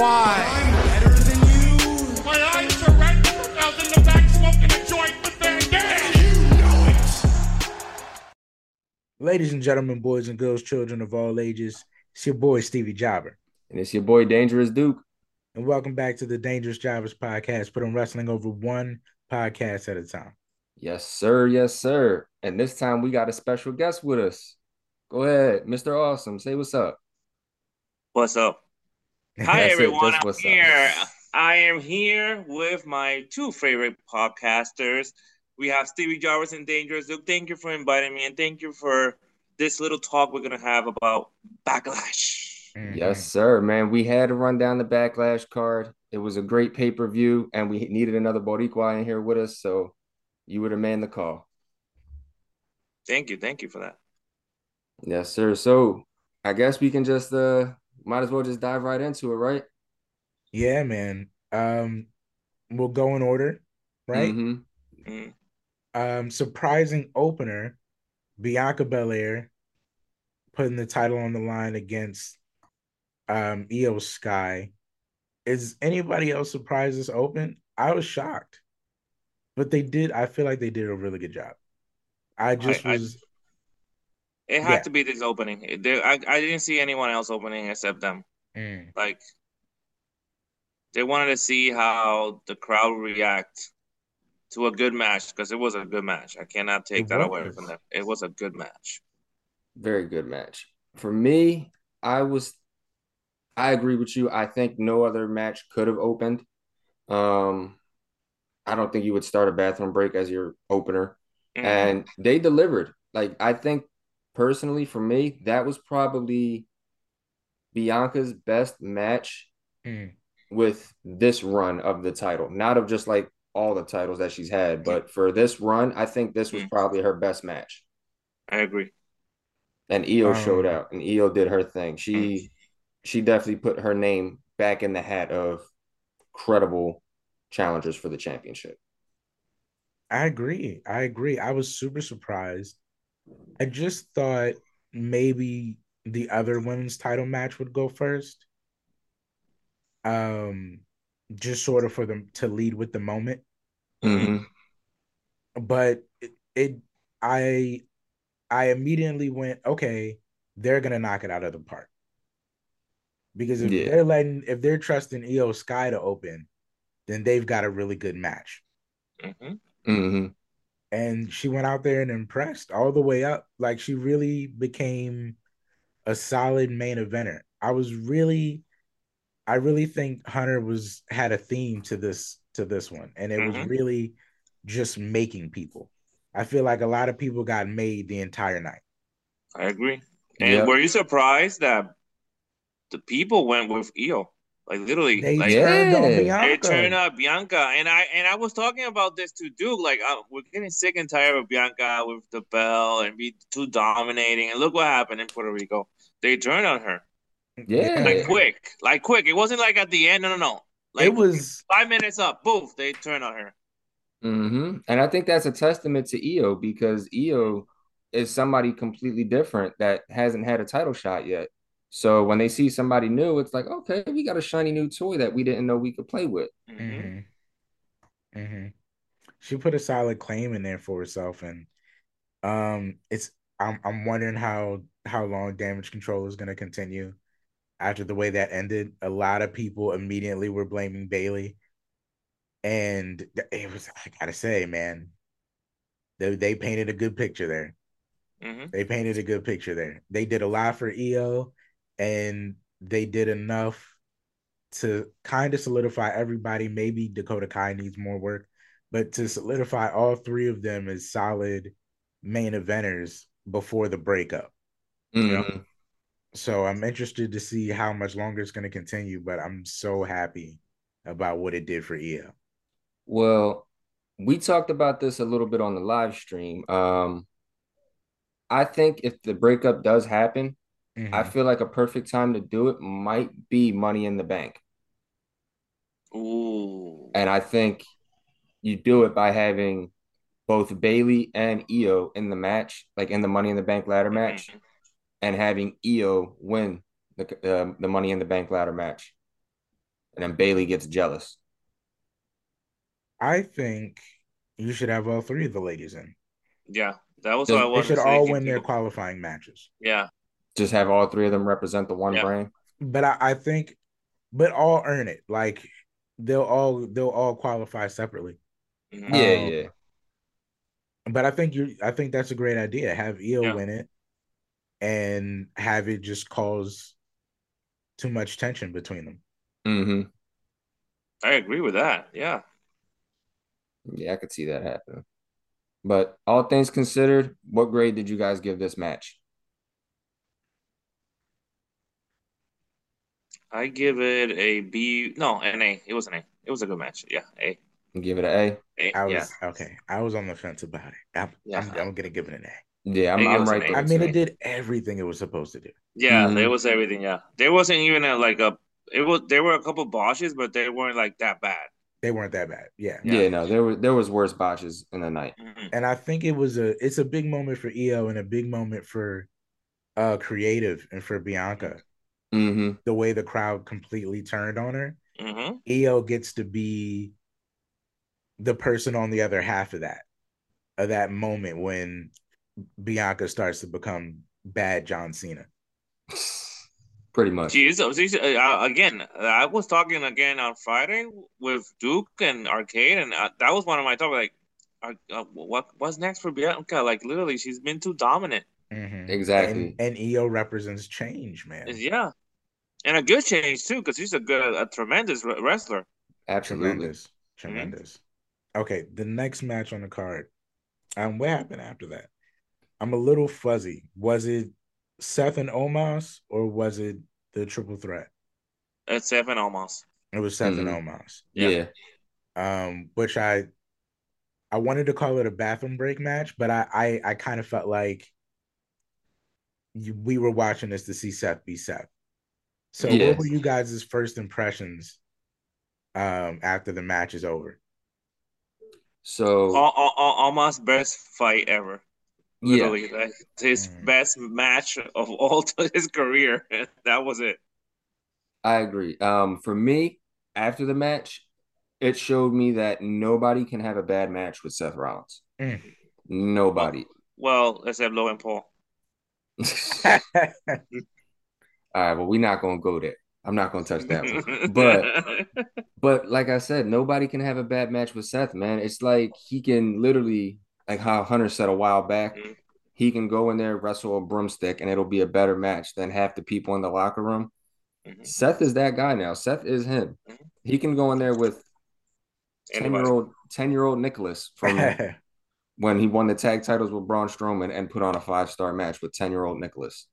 why. I'm better than you. My eyes are red. I was in the back smoking a joint with Van Dam. You know it. Ladies and gentlemen, boys and girls, children of all ages, it's your boy Stevie Jobber. And it's your boy Dangerous Duke. And welcome back to the Dangerous Jobbers podcast, putting wrestling over one podcast at a time. Yes, sir. Yes, sir. And this time we got a special guest with us. Go ahead, Mr. Awesome. Say what's up. What's up? Hi That's everyone, I'm what's up. here. I am here with my two favorite podcasters. We have Stevie Jarvis and Dangerous Duke. Thank you for inviting me, and thank you for this little talk we're gonna have about backlash. Mhm. Yes, sir, man. We had to run down the backlash card. It was a great pay per view, and we needed another Boricua in here with us. So you would have manned the call. Thank you, thank you for that. Yes, sir. So I guess we can just uh might as well just dive right into it, right? Yeah, man. Um, we'll go in order, right? Mhm. Mm. Um, surprising opener, Bianca Belair putting the title on the line against um Io Sky. Is anybody else surprised this open? I was shocked. But they did, I feel like they did a really good job. I just I- was It had Yeah. to be this opening. There- I, I didn't see anyone else opening except them. mm, Like they wanted to see how the crowd react to a good match because it was a good match. I cannot take It that away from them. It was a good match. Very good match. For me, I was I agree with you. I think no other match could have opened. Um I don't think you would start a bathroom break as your opener. Mhm. And they delivered. Like I think personally for me, that was probably Bianca's best match mm, with this run of the title. Not of just like all the titles that she's had, but for this run, I think this was Mm. probably her best match. I agree. And Io Um, showed out, and Io did her thing. She she definitely put her name back in the hat of credible challengers for the championship. I agree. I agree. I was super surprised. I just thought maybe the other women's title match would go first. Um, just sort of for them to lead with the moment. Mhm. But it, it I I immediately went, okay, they're gonna knock it out of the park. Because if Yeah. they're letting if they're trusting Io Sky to open, then they've got a really good match. hmm Mhm. And she went out there and impressed all the way up. Like she really became a solid main eventer. I was really, I really think Hunter was had a theme to this to this one, and it was Mhm. really just making people. I feel like a lot of people got made the entire night. I agree. And Yeah. were you surprised that the people went with Io? Like literally, They like turned on Yeah. they Bianca. turned out Bianca, and I and I was talking about this to Duke. Like uh, we're getting sick and tired of Bianca with the bell and be too dominating. And look what happened in Puerto Rico. They turned on her Yeah. like quick, like quick. It wasn't like at the end. No, no, no. Like it was five minutes up, boom, they turned on her. hmm And I think that's a testament to Io because Io is somebody completely different that hasn't had a title shot yet. So when they see somebody new, it's like, okay, we got a shiny new toy that we didn't know we could play with. Mhm. hmm hmm She put a solid claim in there for herself, and um, it's I'm I'm wondering how how long damage control is going to continue after the way that ended. A lot of people immediately were blaming Bayley, and it was I gotta say, man, they they painted a good picture there. Mhm. They painted a good picture there. They did a lot for Io, and they did enough to kind of solidify everybody. Maybe Dakota Kai needs more work, but to solidify all three of them as solid main eventers before the breakup. Mhm. So I'm interested to see how much longer it's going to continue, but I'm so happy about what it did for Io. Well, we talked about this a little bit on the live stream. Um, I think if the breakup does happen, I Mhm. feel like a perfect time to do it might be Money in the Bank. Ooh. And I think you do it by having both Bayley and Io in the match, like in the Money in the Bank ladder match, Mhm. and having Io win the uh, the Money in the Bank ladder match. and then Bayley gets jealous. I think you should have all three of the ladies in. Yeah, that was They what I They wanted should all say. win their qualifying matches. Yeah, Just have all three of them represent the one Yeah. brand. But I, I think, but all earn it. Like they'll all they'll all qualify separately. Mhm. Yeah, Um, yeah. But I think you I think that's a great idea. Have Io Yeah. win it and have it just cause too much tension between them. hmm I agree with that. Yeah, Yeah, I could see that happen. But all things considered, what grade did you guys give this match? I give it a B. No, an A. It was an A. It was a good match. Yeah, A. Give it an A. I was yeah. okay. I was on the fence about it. I'm, Yeah. I'm, I'm gonna give it an A. A. Yeah, I'm, It I'm right an there. I A. with mean, it did everything it was supposed to do. Yeah, Mhm. there was everything. Yeah, there wasn't even a, like a. It was there were a couple botches, but they weren't like that bad. They weren't that bad. Yeah. Yeah. no, there was there was worse botches in the night. Mhm. And I think it was a it's a big moment for Io and a big moment for uh creative and for Bianca. Hmm The way the crowd completely turned on her. Mhm. Io gets to be the person on the other half of that, of that moment when Bianca starts to become bad John Cena. Pretty much. She's, she's uh, again. I was talking again on Friday with Duke and Arcade, and uh, that was one of my topics. Like, uh, uh, what what's next for Bianca? Like, literally, she's been too dominant. Mhm. Exactly. And, and Io represents change, man. Yeah, and a good change too, because he's a good, a tremendous wrestler. Absolutely. Tremendous. Tremendous. Okay, the next match on the card. Um, what happened after that? I'm a little fuzzy. Was it Seth and Omos or was it the triple threat? It's seven almost. It was Seth and Mhm. Omos. Yeah. Um, which I I wanted to call it a bathroom break match, but I I, I kind of felt like you, we were watching this to see Seth be Seth. So Yes. what were you guys' first impressions um after the match is over? So Al- al- al- almost best fight ever. yeah, Literally, like, his Mhm. best match of all to his career. that was it. I agree. Um, for me, after the match, it showed me that nobody can have a bad match with Seth Rollins. Mm. Nobody. Well, except Logan Paul. All right, well, we're not gonna go there. I'm not gonna touch that one. But but like I said, nobody can have a bad match with Seth, man. It's like he can literally, like how Hunter said a while back, Mhm. he can go in there, wrestle a broomstick, and it'll be a better match than half the people in the locker room. Mhm. Seth is that guy now. Seth is him. Mhm. He can go in there with ten year old 10 year old Nicholas from when he won the tag titles with Braun Strowman and put on a five star match with 10 year old Nicholas.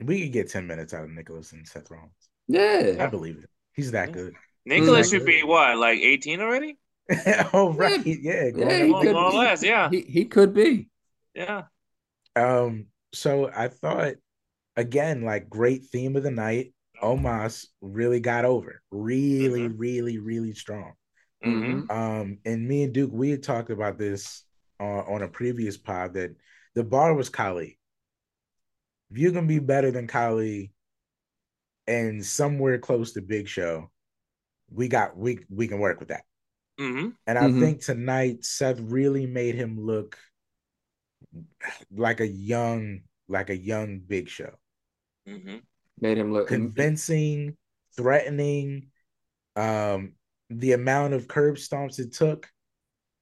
We could get 10 minutes out of Nicholas and Seth Rollins. Yeah, I believe it. He's that good. Nicholas Mhm. should be what, like 18 already? oh, right. Yeah. grown Yeah, he More, could more be. less, yeah. He, he could be. Yeah. Um, so I thought again, like great theme of the night. Omos really got over, really, really, really strong. hmm Um, and me and Duke, we had talked about this uh, on a previous pod that the bar was Khali. If you can be better than Khali and somewhere close to Big Show, we got we we can work with that. hmm And I Mhm. think tonight Seth really made him look like a young, like a young Big Show. hmm Made him look Convincing, threatening. Um, the amount of curb stomps it took,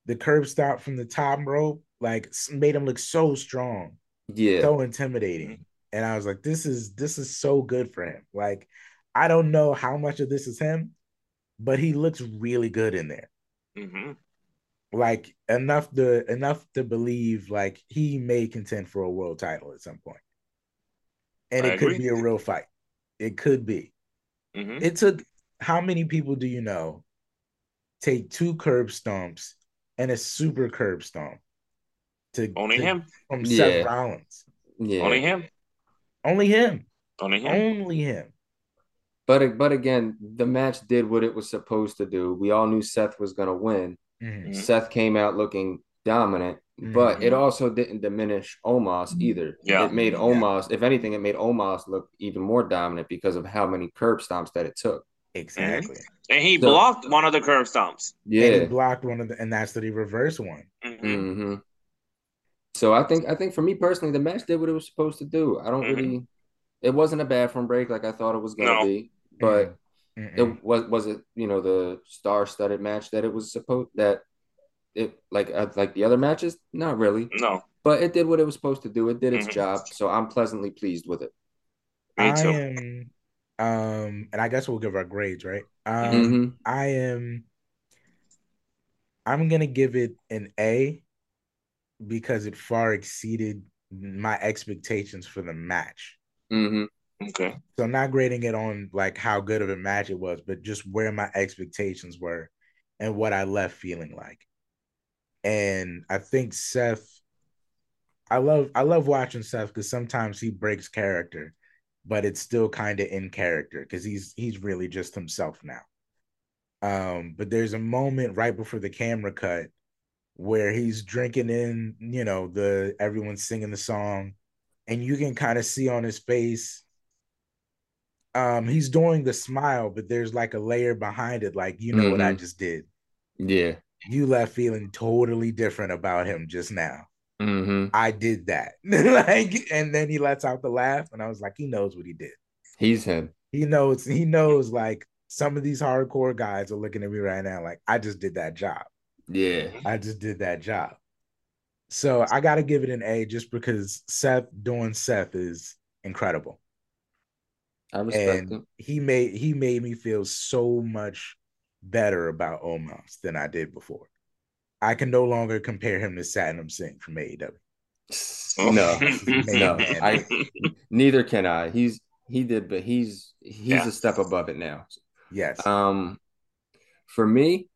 the curb stomp from the top rope, like made him look so strong, yeah. so intimidating. And I was like, this is this is so good for him. Like, I don't know how much of this is him, but he looks really good in there. hmm like enough to enough to believe like he may contend for a world title at some point. And I it could agree. be a real fight. It could be. hmm It took how many people do you know take two curb stomps and a super curb stomp to Only to- him. from Yeah. Seth Rollins? Yeah. Only him. Only him. Only him. Only him. But but again, the match did what it was supposed to do. We all knew Seth was gonna win. Mhm. Mhm. Seth came out looking dominant, but it also didn't diminish Omos either. Yeah. It made Yeah. Omos, if anything, it made Omos look even more dominant because of how many curb stomps that it took. Exactly. And he So- blocked one of the curb stomps. And he Yeah. blocked one of the, and that's the reverse one. Mhm. So I think I think for me personally, the match did what it was supposed to do. I don't Mhm. really. It wasn't a bathroom break like I thought it was gonna No. be, but Mm-mm. it was was it you know the star-studded match that it was supposed that it like uh, like the other matches not really No, but it did what it was supposed to do it did its Mhm. job so i'm pleasantly pleased with it me I too. am, um, and I guess we'll give our grades, right? Um, Mhm. I am. I'm gonna give it an A because it far exceeded my expectations for the match. hmm Okay. So not grading it on like how good of a match it was, but just where my expectations were and what I left feeling like. And I think Seth, I love I love watching Seth because sometimes he breaks character, but it's still kind of in character because he's he's really just himself now. Um, but there's a moment right before the camera cut where he's drinking in, you know, the everyone's singing the song, and you can kind of see on his face um he's doing the smile but there's like a layer behind it like you know what i Mhm. just did. Yeah. You left feeling totally different about him just now. Hmm i did that. Like and then he lets out the laugh and i was like he knows what he did. He's him. He knows he knows like some of these hardcore guys are looking at me right now like i just did that job yeah. I just did that job. So i gotta give it an a just because seth doing seth is incredible. I respect and him he made he made me feel so much better about Omos than I did before. I can no longer compare him to Satnam Singh from AEW. no. No i neither can i. He's he did but he's he's Yeah. a step above it now. Yes. Um, for me,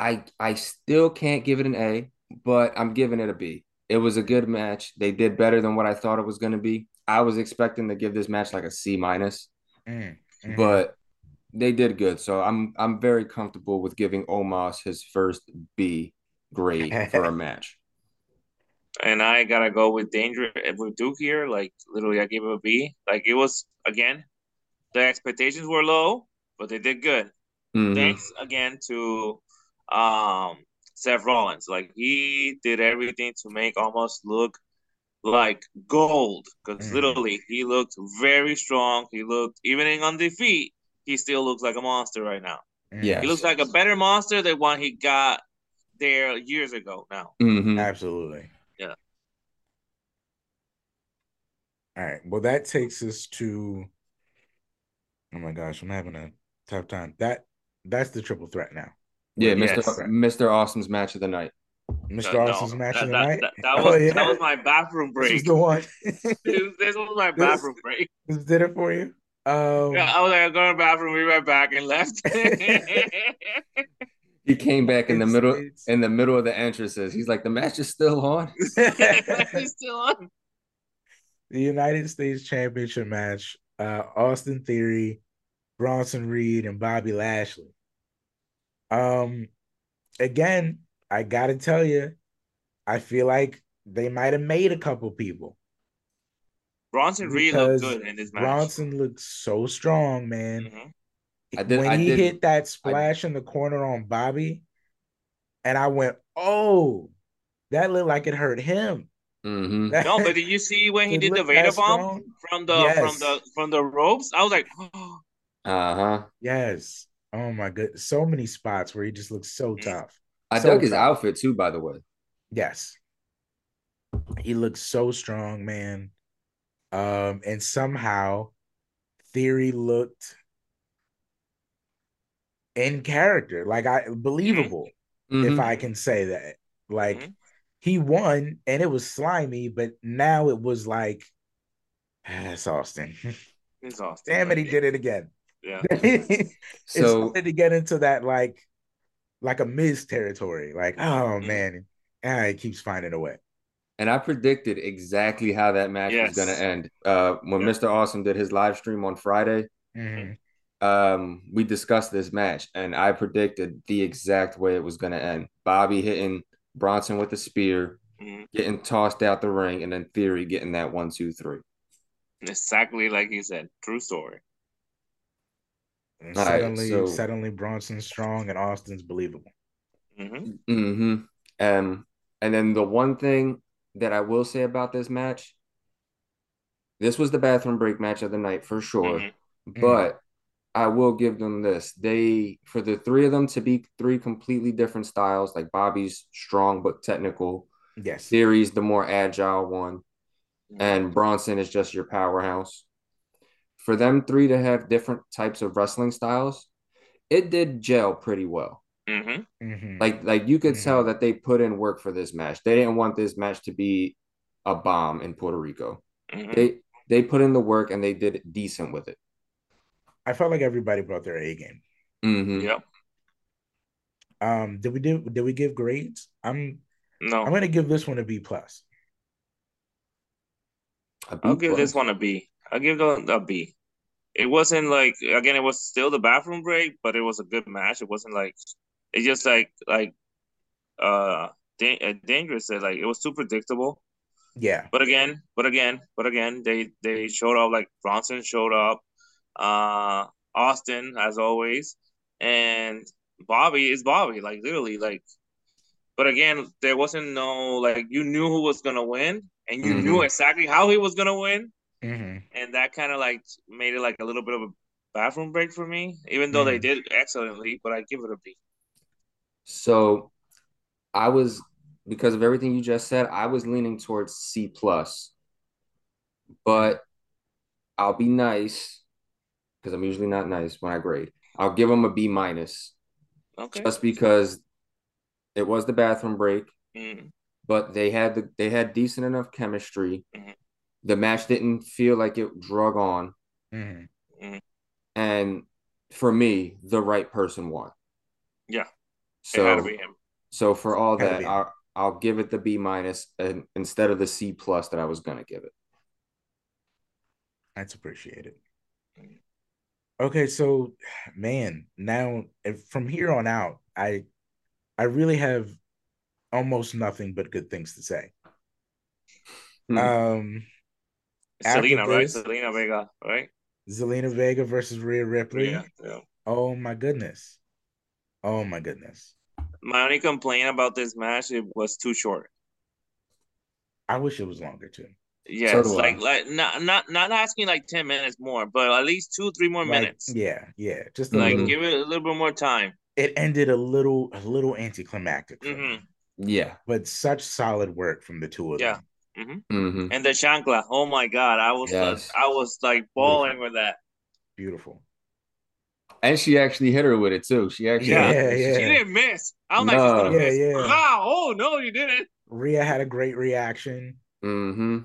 I I still can't give it an A, but I'm giving it a B. It was a good match. They did better than what I thought it was going to be. I was expecting to give this match like a C minus, Mm, mhm. but they did good. So I'm I'm very comfortable with giving Omos his first B grade for a match. and I gotta go with Danger with Duke here. Like literally, I gave it a B. Like it was again, the expectations were low, but they did good. Mhm. Thanks again to um Seth Rollins. Like he did everything to make Omos look like gold. Because Mhm. literally, he looked very strong. He looked even in on defeat. He still looks like a monster right now. Mm, Yeah. He looks like a better monster than one he got there years ago. Now, Mhm. absolutely. Yeah. All right. Well, that takes us to. Oh my gosh, I'm having a tough time. That that's the triple threat now. Yeah, Yes. Mr. Mr. Awesome's match of the night. Mr. No, Austin's match that, of the that, night. That, that Oh, was yeah. that was my bathroom This break. is the one. this, this was my bathroom break. this did it for you. Um, Yeah, I was like, I'm going to the bathroom, be right back, and left. He came back in the It's- middle it's- in the middle of the entrances. He's like, the match is still on. He's still on. the United States Championship match, uh, Austin Theory, Bronson Reed, and Bobby Lashley. Um, again, I gotta tell you, I feel like they might have made a couple people. Bronson Reed looked good in this match. Bronson looks so strong, man. Mhm. I did- when I he did- hit that splash in the corner on Bobby, and I went, "Oh, that looked like it hurt him." hmm No, but did you see when he did the Vader bomb strong. from the Yes. from the from the ropes? I was like, oh, Uh-huh. Yes. Oh my good. So many spots where he just looks so Mm. tough. I So dug his tough. outfit too, by the way. Yes. He looks so strong, man. Um, and somehow Theory looked in character, like I believable, if Mhm. I can say that. Like Mhm. he won and it was slimy, but now it was like ah, it's Austin. it's Austin. Damn it, he did it again. Yeah. it's So starting to get into that like like a Miz territory. Like, oh Mhm. man, ah, he keeps finding a way. and I predicted exactly how that match Yes. was gonna end. Uh when Yeah. Mr. Awesome did his live stream on Friday, Mhm. um, we discussed this match and I predicted the exact way it was gonna end. Bobby hitting Bronson with the spear, Mhm. getting tossed out the ring, and then Theory getting that one, two, three. Exactly like he said. True story. And All right, suddenly, so- suddenly Bronson's strong and Austin's believable. hmm Mm-hmm. Um, and then the one thing that I will say about this match, this was the bathroom break match of the night for sure. Mhm. But I will give them this. They for the three of them to be three completely different styles, like Bobby's strong but technical, Yes. Theory's the more agile one, Mm-hmm. and Bronson is just your powerhouse. For them three to have different types of wrestling styles, it did gel pretty well. hmm hmm Like like you could Mhm. tell that they put in work for this match. They didn't want this match to be a bomb in Puerto Rico. hmm They they put in the work and they did decent with it. I felt like everybody brought their A game. hmm Yep. Um, did we do? Did we give grades? I'm No, I'm gonna give this one a B plus. I'll give this one a B. I'll give it a B. It wasn't like again, it was still the bathroom break, but it was a good match. It wasn't like it just like like uh, Dan- uh dangerous said like it was too predictable. Yeah. But again, but again, but again, they they showed up like Bronson showed up, uh, Austin as always, and Bobby is Bobby, like literally, like. But again, there wasn't no like you knew who was gonna win, and you knew Mhm. exactly how he was gonna win, hmm and that kind of like made it like a little bit of a bathroom break for me. Even though they Mhm. did excellently, but I give it a B. So I was because of everything you just said, I was leaning towards C plus. But I'll be nice because I'm usually not nice when I grade. I'll give them a B minus Okay. just because it was the bathroom break, Mm. but they had the they had decent enough chemistry. Mhm. The match didn't feel like it drug on, hmm and for me, the right person won. Yeah, So it had to be him. So for all that. I'll, I'll give it the B minus and instead of the C plus that I was gonna give it. That's appreciated. Okay, so man, now if from here on out, I I really have almost nothing but good things to say. Hmm. Um after Selena, right? Selena Vega, right? Zelina Vega versus Rhea Ripley. Yeah, yeah. Oh my goodness. Oh my goodness. My only complaint about this match it was too short. I wish it was longer too. Yes, do I. like like not not not asking like ten minutes more, but at least two three more Like, minutes. Yeah, yeah. Just a Like little, give it a little bit more time. it ended a little a little anticlimactic for me. Mhm. yeah. But such solid work from the two of Yeah. them. Hmm And the chancla, oh my god, I was Yes. I was like bawling with that. Beautiful. And she actually hit her with it too. She actually Yeah, She yeah. didn't miss. I'm like, she's No. gonna Yeah, miss. yeah. Wow, oh no, you didn't. Rhea had a great reaction. hmm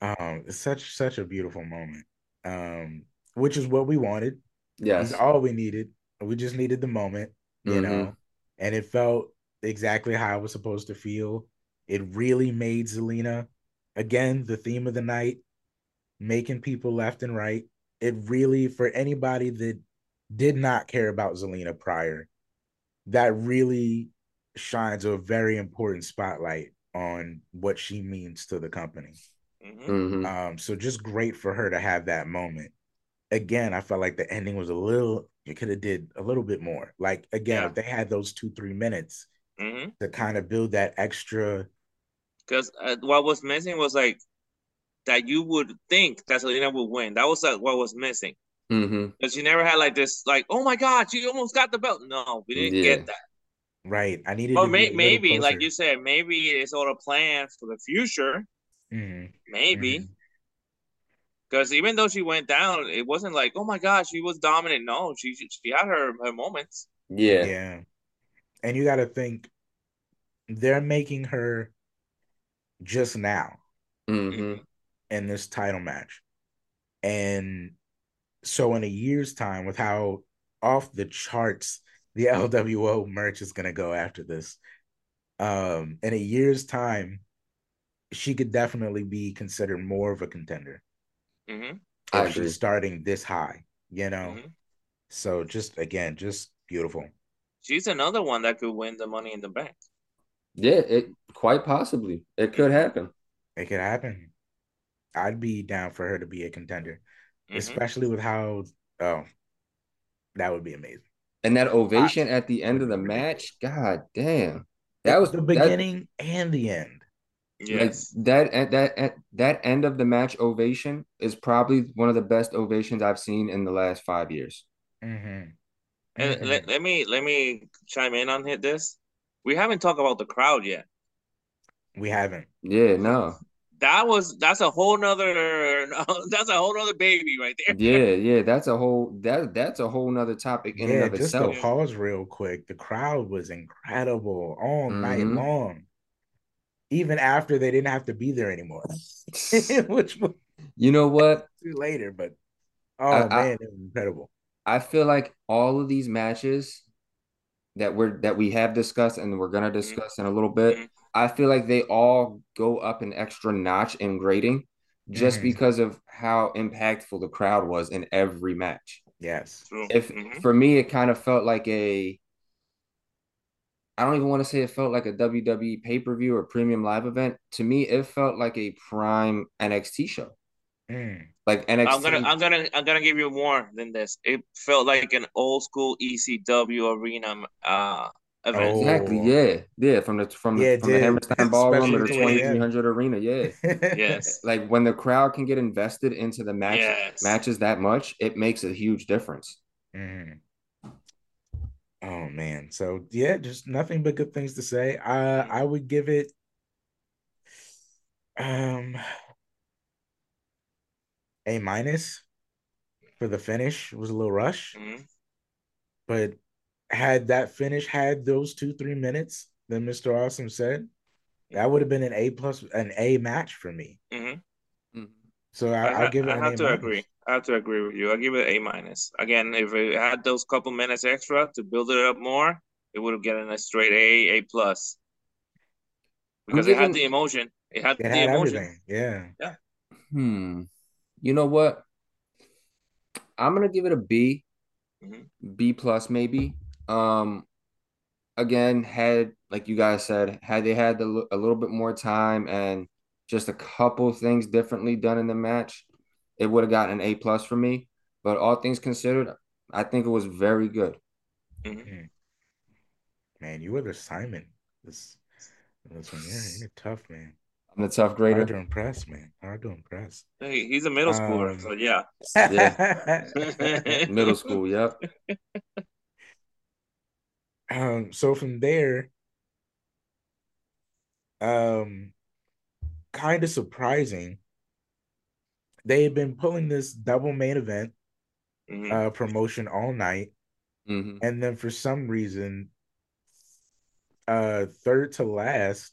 Um, it's such such a beautiful moment. Um, which is what we wanted. Yes. It's all we needed. We just needed the moment, you Mhm. know, and it felt exactly how it was supposed to feel. It really made Zelina, again, the theme of the night, making people left and right. It really, for anybody that did not care about Zelina prior, that really shines a very important spotlight on what she means to the company. Mhm. hmm Um, so just great for her to have that moment. Again, I felt like the ending was a little, it could have did a little bit more. Like again, Yeah. if they had those two, three minutes Mhm. to kind of build that extra, Because uh, what was missing was like that you would think that Zelina would win. That was like what was missing. Because she never had like this, like, oh my god, she almost got the belt. No, we didn't Yeah. get that. right. I needed But to may, little maybe, like you said, maybe it's all a plan for the future. Mhm, Maybe. Because even though she went down, it wasn't like, oh my god, she was dominant. No, she she, she had her, her moments. Yeah. Yeah. And you got to think they're making her just now hmm in this title match. And so in a year's time, with how off the charts the LWO merch is gonna go after this, um, in a year's time, she could definitely be considered more of a contender hmm I if agree. starting this high, you know. hmm So just again, just beautiful. She's another one that could win the Money in the Bank. Yeah, it quite possibly. It could happen. It could happen. I'd be down for her to be a contender, Mhm. especially with how oh That would be amazing. And that ovation at the end of the match, god damn. That was the that- beginning and the end. Yes. Like that at that at that end of the match ovation is probably one of the best ovations I've seen in the last five years. Mm-hmm. And let, let me let me chime in on hit this. We haven't talked about the crowd yet. We haven't. Yeah, no. That was that's a whole nother that's a whole nother baby right there. Yeah, yeah. That's a whole that that's a whole nother topic in and Yeah, of just itself. to pause real quick. The crowd was incredible all night Mhm. long. Even after they didn't have to be there anymore. Which was You know what? too later, but oh I- I- it was incredible. I feel like all of these matches that we're that we have discussed and we're gonna discuss in a little bit, Mhm. I feel like they all go up an extra notch in grading just Mhm. because of how impactful the crowd was in every match. Yes. True. If Mhm. for me, it kind of felt like a I don't even want to say it felt like a WWE pay-per-view or premium live event. To me, it felt like a prime NXT show. Mm. Like NXT. I'm gonna I'm gonna I'm gonna give you more than this. It felt like an old school ECW arena uh event. Oh. Exactly. Yeah. Yeah. From the from the Yeah, it from the. Hammerstein Ballroom or the twenty three hundred towards twenty the three hundred arena. Yeah. Yes. Like when the crowd can get invested into the match Yes. matches that much, it makes a huge difference. Mhm. Oh man. So yeah, just nothing but good things to say. Uh I would give it um a minus for the finish. It was a little rush, Mhm. but had that finish had those two, three minutes that Mr. Awesome said, that would have been an A plus an A match for me. Mhm. So I, I, I'll give it I an have A to minus. agree. I have to agree with you. I'll give it A minus. Again, if it had those couple minutes extra to build it up more, it would have gotten a straight A, A plus. Because it had the emotion. It had It the had emotion. everything. Yeah. Hmm. You know what? I'm gonna give it a B, Mhm. B plus maybe. Um, again, had like you guys said, had they had the, a little bit more time and just a couple things differently done in the match, it would have gotten an A plus for me. But all things considered, I think it was very good. Mhm. Man, you were the Simon. This this one. You're, you're tough, man. I'm the tough Hard to grader. impress, man. Hard to impress. Hey, he's a middle schooler, Um, so yeah. yeah. Middle school, yep. Um, so from there, um, kind of surprising. They had been pulling this double main event Mhm. uh promotion all night, hmm and then for some reason, uh, third to last,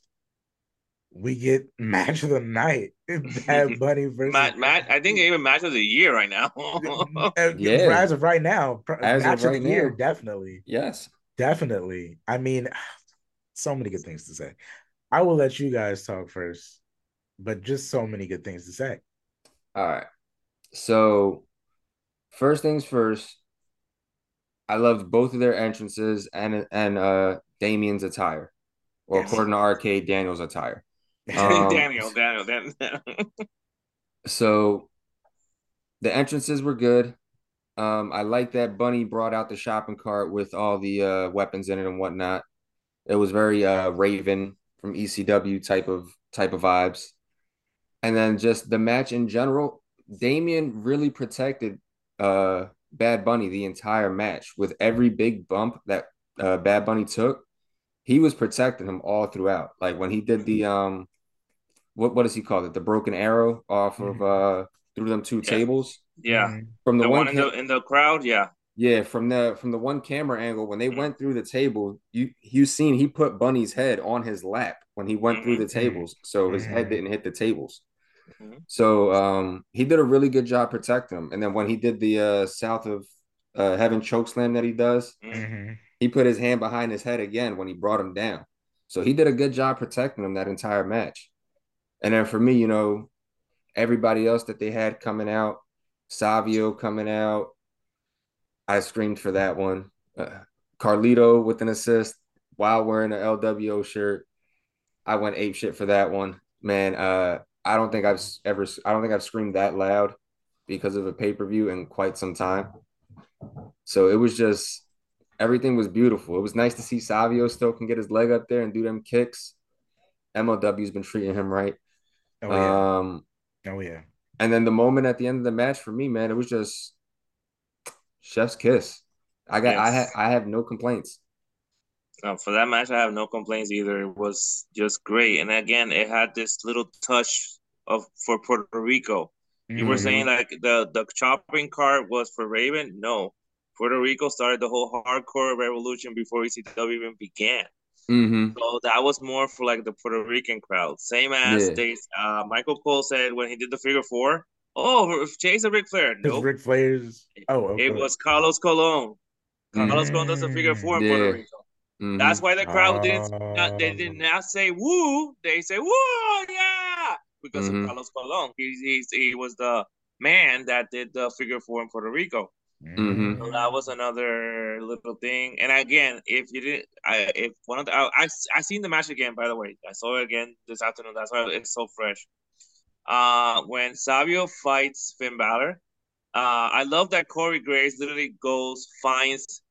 we get match of the night. Bad Bunny versus Matt, Matt, I think even match of the year right now. Yeah. As of right now, pr- As match of right the year, now. definitely. Yes. Definitely. I mean, so many good things to say. I will let you guys talk first, but just so many good things to say. All right. So, first things first, I loved both of their entrances and and uh Damian's attire, or Yes. according to Arcade, Daniel's attire. Um, Daniel, Daniel, Daniel. So, the entrances were good. Um, I like that Bunny brought out the shopping cart with all the uh weapons in it and whatnot. It was very uh Raven from ECW type of type of vibes. And then just the match in general, Damian really protected uh Bad Bunny the entire match with every big bump that uh Bad Bunny took. He was protecting him all throughout. Like when he did the um what what does he call it? The broken arrow off of uh through them two Yeah. tables. yeah. Mhm. From the, The one, one in ca- the in the crowd, yeah. yeah, from the from the one camera angle when they Mhm. went through the table, you you seen he put Bunny's head on his lap when he went through the tables, so his head Mhm. didn't hit the tables. Mhm. So um he did a really good job protecting him. And then when he did the uh south of uh heaven choke slam that he does, Mhm. Mhm. he put his hand behind his head again when he brought him down. So he did a good job protecting him that entire match. And then for me, you know, everybody else that they had coming out, Savio coming out, I screamed for that one. Uh, Carlito with an assist while wearing an LWO shirt. I went ape shit for that one. Man, uh, I don't think I've ever I don't think I've screamed that loud because of a pay-per-view in quite some time. So it was just everything was beautiful. It was nice to see Savio still can get his leg up there and do them kicks. MLW's been treating him right. Oh yeah. Um, oh yeah. and then the moment at the end of the match for me, man, it was just chef's kiss. I got I had I have no complaints. Uh, for that match, I have no complaints either. It was just great, and again, it had this little touch of for Puerto Rico. You were saying like the the chopping card was for Raven. No, Puerto Rico started the whole hardcore revolution before ECW even began. Mm-hmm. So that was more for like the Puerto Rican crowd. Same as Yeah. they, uh, Michael Cole said when he did the figure four. Oh, Chase and Ric Flair. Because Nope. Ric Flair's. Oh, okay. it was Carlos Colon. Carlos Mm. Colon does the figure four in Puerto Rico. Mm-hmm. That's why the crowd didn't not, they Oh. did not say woo. They say woo, yeah, because of Carlos Colon. He's, he's he was the man that did the figure four in Puerto Rico. Mhm. So that was another little thing. And again, if you didn't, I if one of the I I, I seen the match again. By the way, I saw it again this afternoon. That's why it's so fresh. Uh, when Savio fights Finn Balor, uh, I love that Corey Graves literally goes finds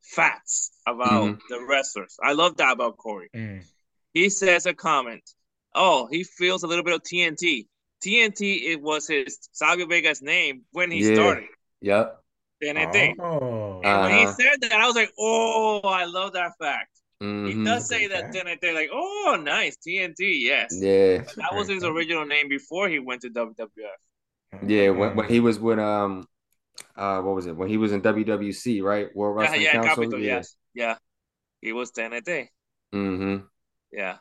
facts about Mhm. the wrestlers. I love that about Corey. Mm. He says a comment. Oh, he feels a little bit of TNT. TNT it was his Savio Vega's name when he Yeah. started. Yep. TNT. Oh. And when he Uh-huh. said that, I was like, "Oh, I love that fact." He Mhm. does say great that fact. TNT, like, "Oh, nice TNT, yes." Yeah. That's That was his original name before he went to WWF. Yeah. When, when he was with um uh what was it? When he was in WWC, right? World Yeah, Wrestling yeah, Council. Capito, yeah. yes, yeah. He was TNT, Mm-hmm. yeah.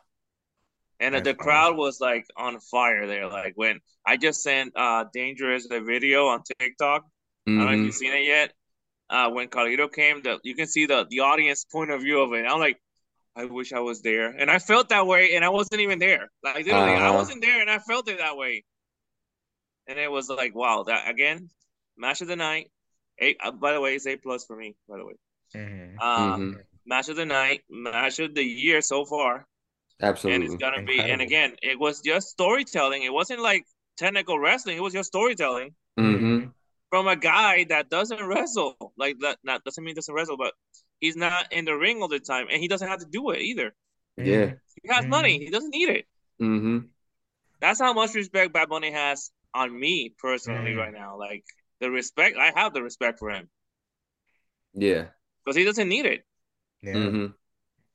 And uh, That's the crowd awesome. was like on fire there. Like when I just sent uh Dangerous a video on TikTok. I don't know if Mm-hmm. you've seen it yet. Uh, when Carlito came, the you can see the the audience point of view of it. I'm like, I wish I was there, and I felt that way, and I wasn't even there. Like literally, I Uh-huh. wasn't there, and I felt it that way. And it was like, wow, that again, match of the night. Eight. Uh, by the way, it's A plus for me. By the way, Mhm. uh, Mhm. match of the night, match of the year so far, Absolutely, and it's Absolutely. gonna be. And again, it was just storytelling. It wasn't like technical wrestling. It was just storytelling Mm-hmm. From a guy that doesn't wrestle. Like that, not doesn't mean doesn't wrestle, but he's not in the ring all the time, and he doesn't have to do it either. Yeah. He has Mhm. money. He doesn't need it. Mm-hmm. That's how much respect Bad Bunny has on me personally Mhm. right now. Like the respect, I have the respect for him Yeah. because he doesn't need it. Yeah. Mm-hmm.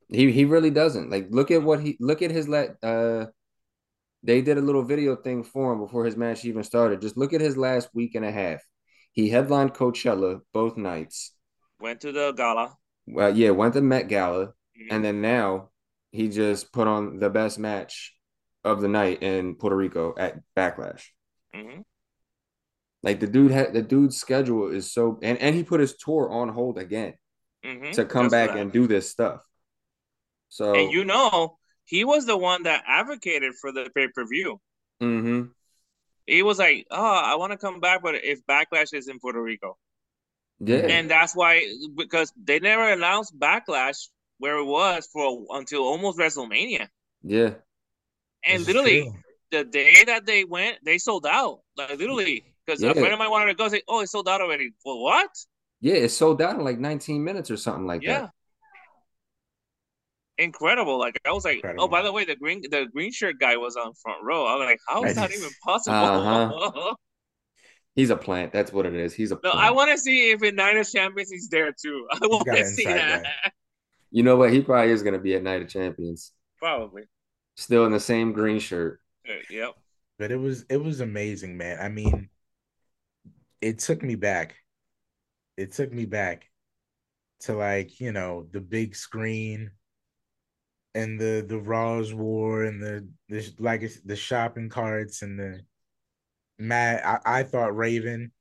He he really doesn't. Like look at what he look at his let uh they did a little video thing for him before his match even started. Just look at his last week and a half. He headlined Coachella both nights. Went to the gala. Well, yeah, went to Met Gala, Mhm. and then now he just put on the best match of the night in Puerto Rico at Backlash. Mhm. Like the dude had the dude's schedule is so and and he put his tour on hold again Mhm. to come back and do this stuff. So And you know, he was the one that advocated for the pay per view. mhm. He was like, "Oh, I want to come back, but if Backlash is in Puerto Rico." yeah. And that's why because they never announced Backlash where it was for until almost WrestleMania. yeah. And This literally the day that they went, they sold out. Like literally, because Yeah. a friend of mine wanted to go say, "Oh, it sold out already." Well, what? Yeah, it sold out in like 19 minutes or something like yeah. that. Incredible! Like I was like, Incredible. oh, by the way, the green the green shirt guy was on front row. I was like, how is that even possible? Uh-huh. He's a plant. That's what it is. He's a no, plant. I want to see if in Night of Champions he's there too. I want to see inside that. you know what? He probably is going to be at Night of Champions. Probably. Still in the same green shirt. Uh, Yep. But it was it was amazing, man. I mean, it took me back. It took me back to like, you know, the big screen and the the Raws war and the the like the shopping carts and the Matt I, I thought Raven,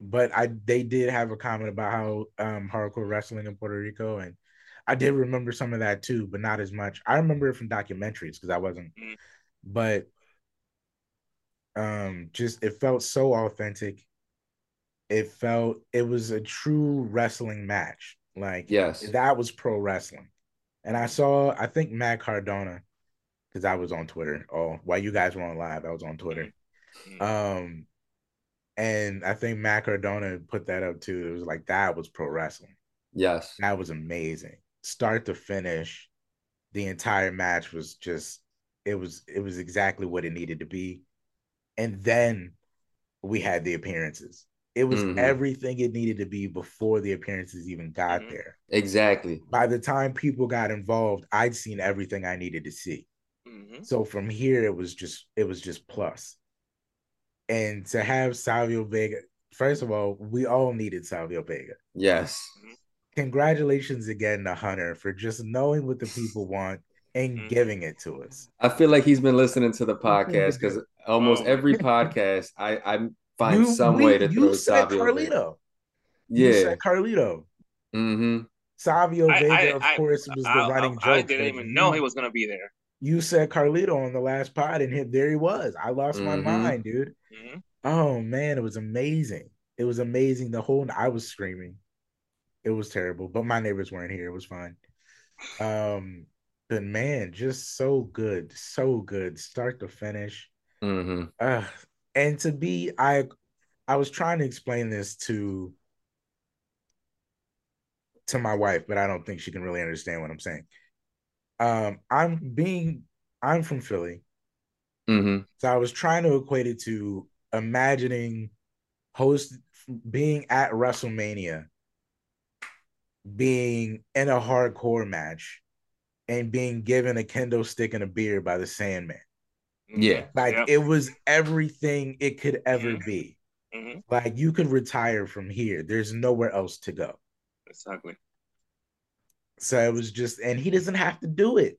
but I they did have a comment about how um hardcore wrestling in Puerto Rico and I did remember some of that too, but not as much. I remember it from documentaries because I wasn't, Mm. but um just it felt so authentic it felt it was a true wrestling match like Yes. that was pro wrestling and i saw i think matt cardona because i was on twitter oh while you guys were on live i was on twitter Mhm. um And I think Matt Cardona put that up too. It was like that was pro wrestling. Yes. That was amazing. Start to finish, the entire match was just it was it was exactly what it needed to be. And then we had the appearances. It was Mhm. everything it needed to be before the appearances even got Mhm. there. Exactly. By the time people got involved, I'd seen everything I needed to see. Mhm. So from here, it was just it was just plus. And to have Savio Vega, first of all, we all needed Savio Vega. Yes. Congratulations again to Hunter for just knowing what the people want and Mhm. giving it to us. I feel like he's been listening to the podcast because almost Oh every podcast I I find You- some we- way to you throw said Savio. Vega. Carlito. You Yeah. said Carlito. Mm-hmm. Savio I- Vega, I- of I- course, was the I, running I- I didn't but even know he was gonna be there. You said Carlito on the last pod, and hit, there he was. I lost my Mhm. mind, dude. Mhm. Oh man, it was amazing. It was amazing. The whole I was screaming. It was terrible, but my neighbors weren't here. It was fine. Um, but man, just so good, so good, start to finish. Mm-hmm. Uh, and to be, I, I was trying to explain this to to my wife, but I don't think she can really understand what I'm saying. Um, I'm being, I'm from Philly, Mm-hmm. so I was trying to equate it to imagining host being at WrestleMania, being in a hardcore match, and being given a kendo stick and a beer by the Sandman. Yeah. Like Yep. it was everything it could ever Mhm. be. Mhm. Like you could retire from here. There's nowhere else to go. Exactly. So it was just, and he doesn't have to do it.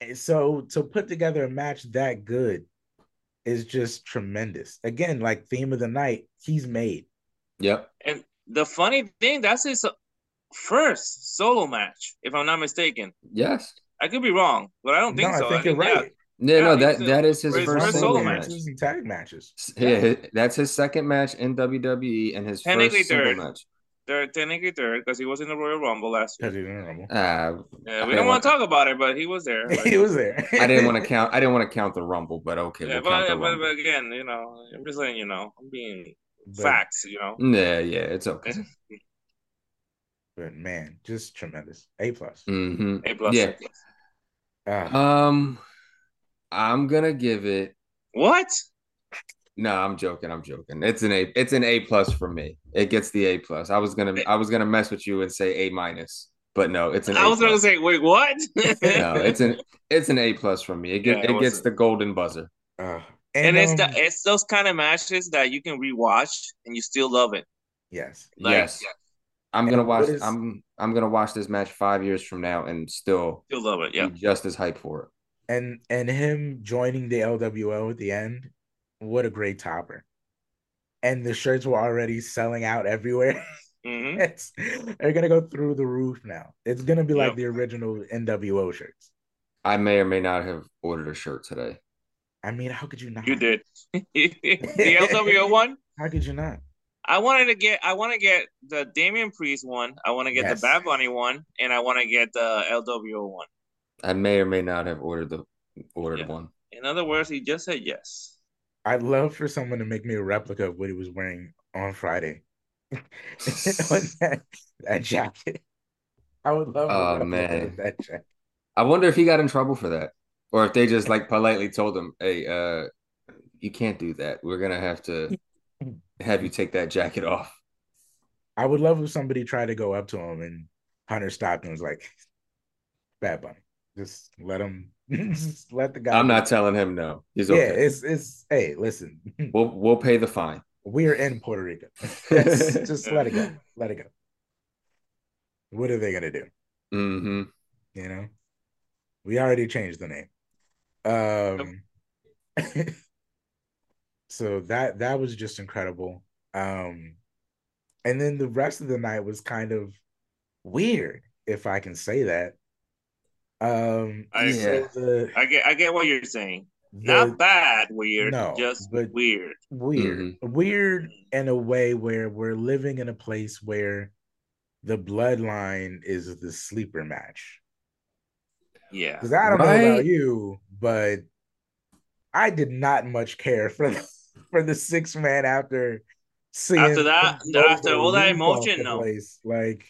And so to put together a match that good is just tremendous. Again, like theme of the night, he's made. Yep. And the funny thing, that's his first solo match, if I'm not mistaken. Yes. I could be wrong, but I don't think no, so. I think I you're right. yeah. Right. Yeah, Yeah, no, that the- that is his for his first first solo solo match. match. matches tag matches. Yeah, that's his second match in WWE and his Technically first single third. match. They're technically third because he was in the Royal Rumble last year. Because he didn't rumble. Uh, Yeah, we didn't don't want want- to talk about it, but he was there. Like, he was there. I didn't want to count. I didn't want to count the Rumble, but okay, yeah, we'll count but, the but, Rumble. but again, you know, I'm just letting you know, I'm being But- facts, you know. Yeah, yeah, it's okay. But man, just tremendous. A plus. hmm A plus. Yeah. A plus. Ah, Um, I'm gonna give it. What? No, I'm joking. I'm joking. It's an A. It's an A plus for me. It gets the A plus. I was gonna. I was gonna mess with you and say A minus, but no, it's an. I A was gonna say, wait, what? No, it's an. It's an A plus from me. It Yeah, gets. it it gets was- the golden buzzer. ah. and it's um, the, it's those kind of matches that you can rewatch and you still love it. yes. Like, yes, I'm gonna And watch. what is- I'm. I'm gonna watch this match five years from now and still Still love it. Yeah. be just as hyped for it. And and him joining the LWO at the end, what a great topper. And the shirts were already selling out everywhere. hmm it's, they're gonna go through the roof now. It's gonna be like the original NWO shirts. I may or may not have ordered a shirt today. I mean, how could you not? You did. the LWO one. How could you not? I wanted to get. I want to get the Damian Priest one. I want to get Yes. the Bad Bunny one, and I want to get the LWO one. I may or may not have ordered the ordered Yeah. one. In other words, he just said yes. I'd love for someone to make me a replica of what he was wearing on Friday. on that, that jacket. I would love Oh, man. that jacket. I wonder if he got in trouble for that, or if they just like politely told him, "Hey, uh, you can't do that. We're gonna have to have you take that jacket off." I would love if somebody tried to go up to him and Hunter stopped and was like, Bad Bunny. Just let him just let the guy I'm go." not telling him no. He's Yeah, okay. it's it's hey, listen, We'll we'll pay the fine. we're in Puerto Rico. Just, just let it go. Let it go. What are they gonna do? hmm You know? We already changed the name. Um so that that was just incredible. Um and then the rest of the night was kind of weird, if I can say that. Um I so agree. the, I get. I get what you're saying. the- Not bad. Weird. No, just but- weird. weird Mm-hmm. weird in a way where we're living in a place where the bloodline is the sleeper match Yeah. because i don't know about you but i did not much care for for the six man after seeing After that- Bobo after all that emotion, the no. place, like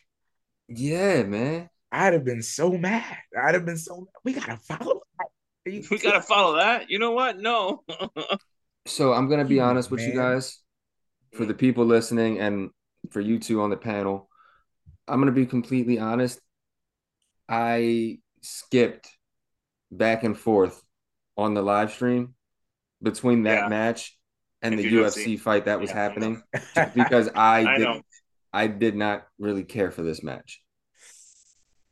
Yeah, man. I'd have been so mad. I'd have been so. We gotta follow. that. You We gotta follow that. You know what? No. So I'm gonna be Come on, honest with you guys, for the people listening and for you two on the panel. I'm gonna be completely honest. I skipped back and forth on the live stream between that Yeah. match and And the the UFC, UFC. fight that was Yeah, I happening just because I, I did know. I did not really care for this match.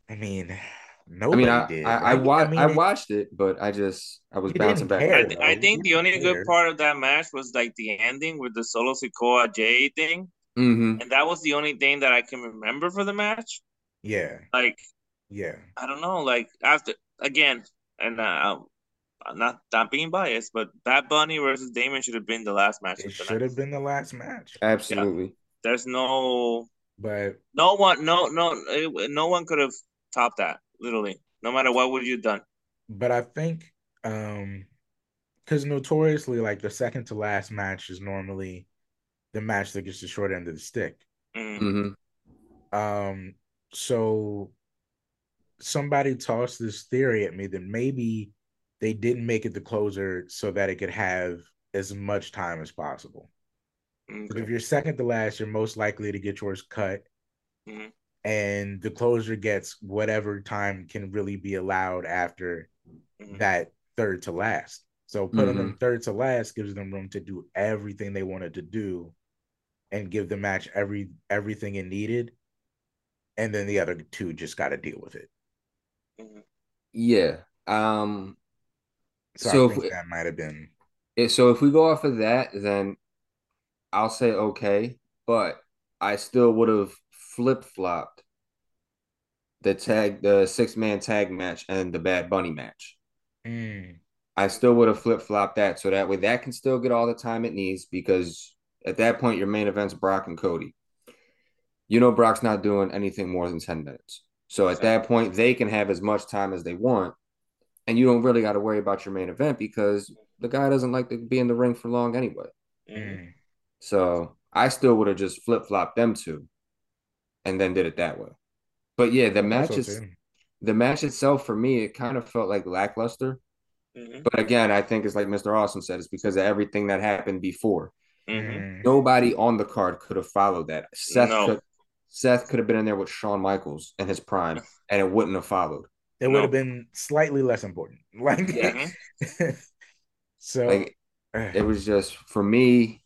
I mean, I mean, I did. I, I, right? wa- I, mean, it- watched it, but I just I was bouncing back. care, and I, I think the only didn't good part of that match was like the ending with the Solo Sikoa Jay thing, Mhm. and that was the only thing that I can remember for the match. Yeah, Like yeah. I don't know, like after again, and uh, I'm not not being biased, but Bad Bunny versus Damian should have been the last match. It should have been the last match, Absolutely. There's no but no one, no no no one could have topped that. Literally, no matter what would you done. but I think um because notoriously like the second to last match is normally the match that gets the short end of the stick. Mm. hmm Um so somebody tossed this theory at me that maybe they didn't make it the closer so that it could have as much time as possible. Okay. if you're second to last, you're most likely to get yours cut. Mhm. And the closer gets whatever time can really be allowed after Mhm. that third to last. So putting them third to last gives them room to do everything they wanted to do and give the match every everything it needed. And then the other two just got to deal with it. Mhm. Yeah. Um. So, So I if think we- that might have been eh, So if we go off of that, then I'll say okay, but I still would have flip flopped the tag, the six man tag match and the Bad Bunny match. Mm, I still would have flip flopped that so that way that can still get all the time it needs because at that point your main event's Brock and Cody. You know Brock's not doing anything more than 10 minutes. So at that point they can have as much time as they want and you don't really got to worry about your main event because the guy doesn't like to be in the ring for long anyway. Mm. So I still would have just flip flopped them two and then did it that way. But yeah, the match Also, is too. the match itself for me, it kind of felt like lackluster. Mhm. But again, I think it's like Mr. Awesome said, it's because of everything that happened before. Mhm. Mm. Nobody on the card could have followed that. Seth No. could Seth could have been in there with Shawn Michaels in his prime, and it wouldn't have followed. It No. would have been slightly less important. Like, Yeah. so Like it was just for me,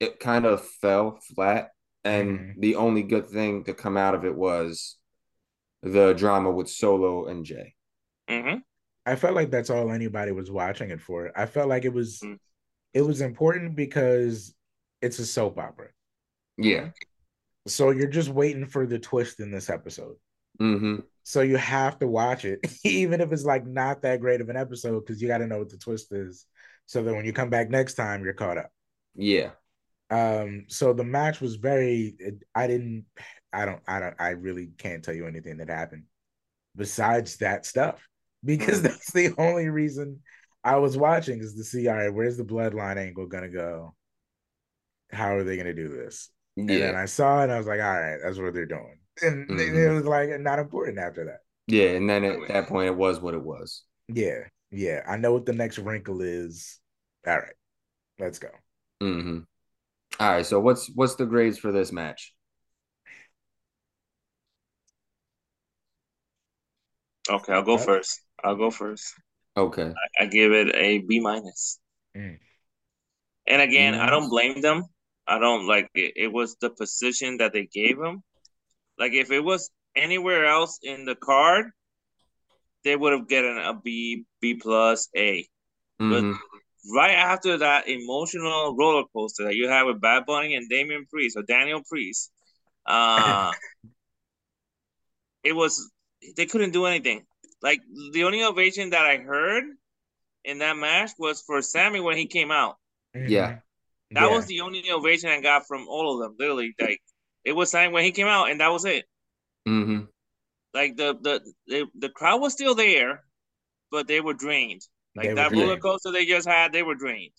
it kind of fell flat. And Mhm. the only good thing to come out of it was the drama with Solo and Jay. Mhm. I felt like that's all anybody was watching it for. I felt like it was Mm. it was important because it's a soap opera. Yeah. So you're just waiting for the twist in this episode. Mm-hmm. So you have to watch it, even if it's like not that great of an episode, because you got to know what the twist is. So that when you come back next time, you're caught up. Yeah. Um, so the match was very I didn't I don't I don't I really can't tell you anything that happened besides that stuff. Because Mm. that's the only reason I was watching is to see, all right, where's the bloodline angle gonna go? How are they gonna do this? Yeah. And then I saw it and I was like, all right, that's what they're doing. And it Mhm. was like not important after that. Yeah. And then at that point, it was what it was. Yeah, yeah. I know what the next wrinkle is. All right, let's go. Mm-hmm. All right. So what's what's the grades for this match? Okay, I'll go Huh? first. I'll go first. Okay. I give it a B minus. Mm. And again, I don't blame them. I don't like it. It was the position that they gave him. Like if it was anywhere else in the card, they would have gotten a B, B plus, A. Mhm. Right after that emotional roller coaster that you had with Bad Bunny and Damian Priest or Daniel Priest, uh, it was they couldn't do anything. Like the only ovation that I heard in that match was for Sammy when he came out. Yeah. Mhm. That Yeah. was the only ovation I got from all of them. Literally, like it was Sammy when he came out, and that was it. Mm-hmm. Like the the the, the crowd was still there, but they were drained. Like They were that drained. roller coaster they just had, they were drained.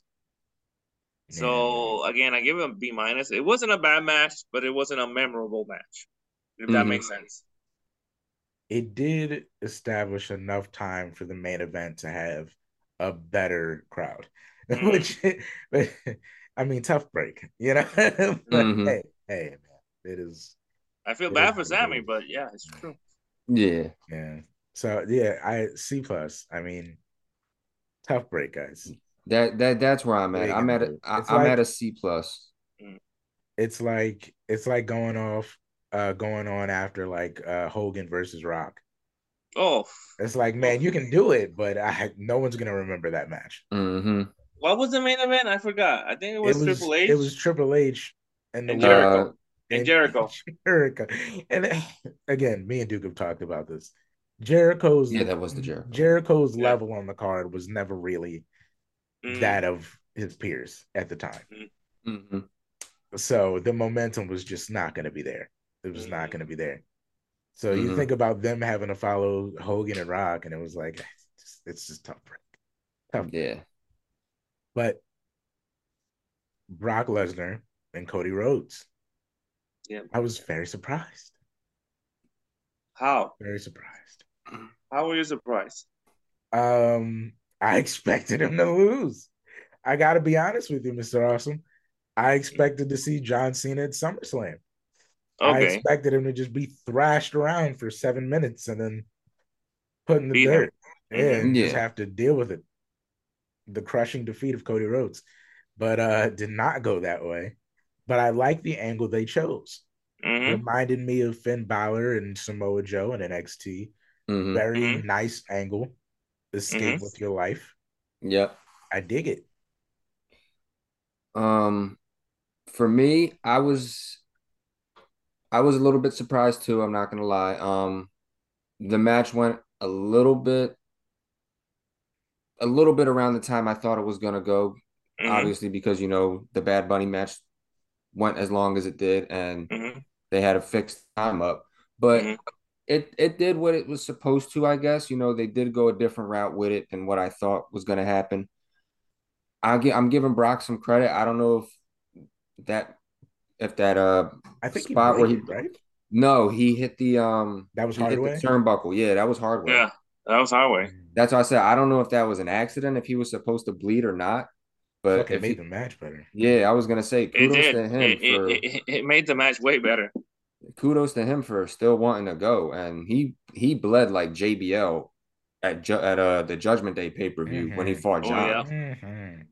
So again, I give it B minus. It wasn't a bad match, but it wasn't a memorable match. If that Mhm. makes sense. it did establish enough time for the main event to have a better crowd, Mhm. which I mean, tough break, you know. but Mhm. hey, hey, man, it is, I feel bad for Sammy, is. but yeah, it's true. Yeah. yeah. So yeah, I C plus. I mean, tough break, guys. That that that's where I'm at. you I'm at a, do? I, It's I'm like- at a C plus. It's like it's like going off, uh, going on after like uh Hogan versus Rock. Oh, It's like, man, you can do it, but I no one's gonna remember that match. hmm what was the main event? I forgot. I think it It was, was Triple H It was Triple H and the And Jericho. Uh, and Jericho. Jericho. And again, me and Duke have talked about this. Jericho's Yeah, that was the Jericho. Jericho's Yeah. level on the card was never really Mm. that of his peers at the time. mhm. So the momentum was just not going to be there. It was not Mhm. going to be there. So you Mhm. think about them having to follow Hogan and Rock, and it was like it's just, it's just tough. break. Tough. Yeah. But Brock Lesnar and Cody Rhodes, Yeah. I was very surprised. How? Very surprised. How were you surprised? Um, I expected him to lose. I got to be honest with you, Mister Awesome. I expected to see John Cena at SummerSlam. I expected him to just be thrashed around for seven minutes and then put in the Beat him. dirt. Yeah, and just have to deal with it. The crushing defeat of Cody Rhodes. But uh did not go that way. But I like the angle they chose. hmm Reminded me of Finn Balor and Samoa Joe in NXT. Hmm Very Mhm. nice angle. Escape Mhm. with your life. Yep. I dig it. Um, for me, I was I was a little bit surprised too, I'm not gonna lie. Um, the match went a little bit a little bit around the time I thought it was gonna go, hmm obviously because you know the Bad Bunny match went as long as it did and hmm they had a fixed time up. But Mhm. It it did what it was supposed to, I guess. You know, they did go a different route with it than what I thought was gonna happen. I gi- I'm giving Brock some credit. I don't know if that if that uh I think spot he where he broke it, right? no he hit the um That was he hit the turnbuckle. Yeah, that was Hardway. Yeah, that was Hardway. That's why I said I don't know if that was an accident, if he was supposed to bleed or not. But Fucking if made he, the match better. yeah, I was gonna say It did. to him It, for it, it, it made the match way better. Kudos to him for still wanting to go, and he he bled like JBL at ju- at uh the Judgment Day pay per view when he Mhm. fought Oh, John. yeah. Mhm.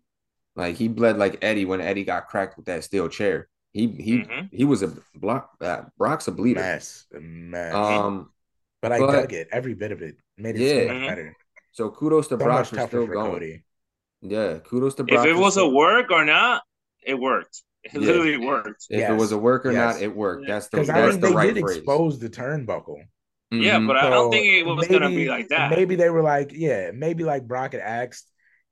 Like he bled like Eddie when Eddie got cracked with that steel chair. He he Mhm. he was a block. Uh, Brock's a bleeder. Mess. A mess. Um, but I but- dug it. Every bit of it. Made it Yeah. so much better. so kudos to So Brock for still for going. Cody. Yeah, kudos to Brock. If it was a work or not, it worked. It Yeah. literally worked. If it was a work or Yes. not, it worked. Yeah. That's the Because that's I mean the they right did phrase. expose the turnbuckle. Yeah, Mhm. but I don't think it was gonna be like that. Maybe they were like, yeah, maybe like Brock had asked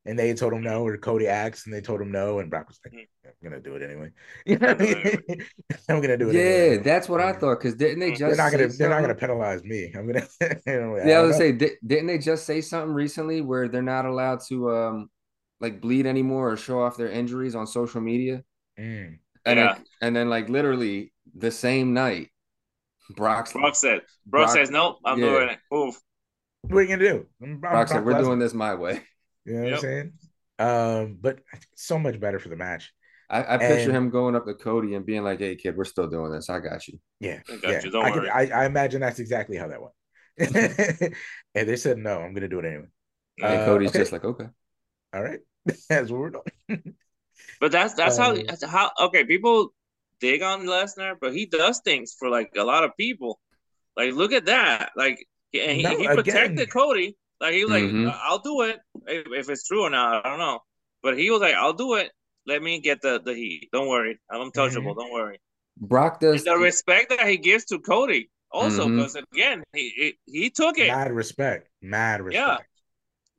and they told him no, or Cody asked and they told him no, and Brock was like, Mhm. I'm gonna do it anyway. You know I mean? I'm gonna do it yeah, anyway. that's what I thought. Because didn't they just They're not gonna say they're not gonna something- penalize me. I'm gonna you know, Yeah, I don't was know. gonna say, di- didn't they just say something recently where they're not allowed to um like bleed anymore or show off their injuries on social media? Mm. And Yeah. then, and then like literally the same night, Brock's Brock said, Brock, Brock- says, nope, I'm yeah. doing it. Move. What are you gonna do? I'm, I'm Brock said, Brock "We're Lesnar." doing this my way." You know what Yep. I'm saying? Um, but so much better for the match. I, I picture him going up to Cody and being like, "Hey, kid, we're still doing this. I got you." Yeah, I got yeah. you, don't I, could, worry. I I imagine that's exactly how that went. and they said no, I'm gonna do it anyway. And Uh, Cody's okay. just like, "Okay." All right, that's what we're doing. But that's that's how Um, that's how okay, people dig on Lesnar, but he does things for like a lot of people. Like look at that. Like he, and he, No, he again- protected Cody. Like he was like, Mhm. I'll do it. If, if it's true or not, I don't know. But he was like, I'll do it. Let me get the, the heat. Don't worry. I'm untouchable. Mm-hmm. Don't worry. Brock does. And the respect that he gives to Cody also, because again, he, he he took it. Mad respect, mad respect. Yeah,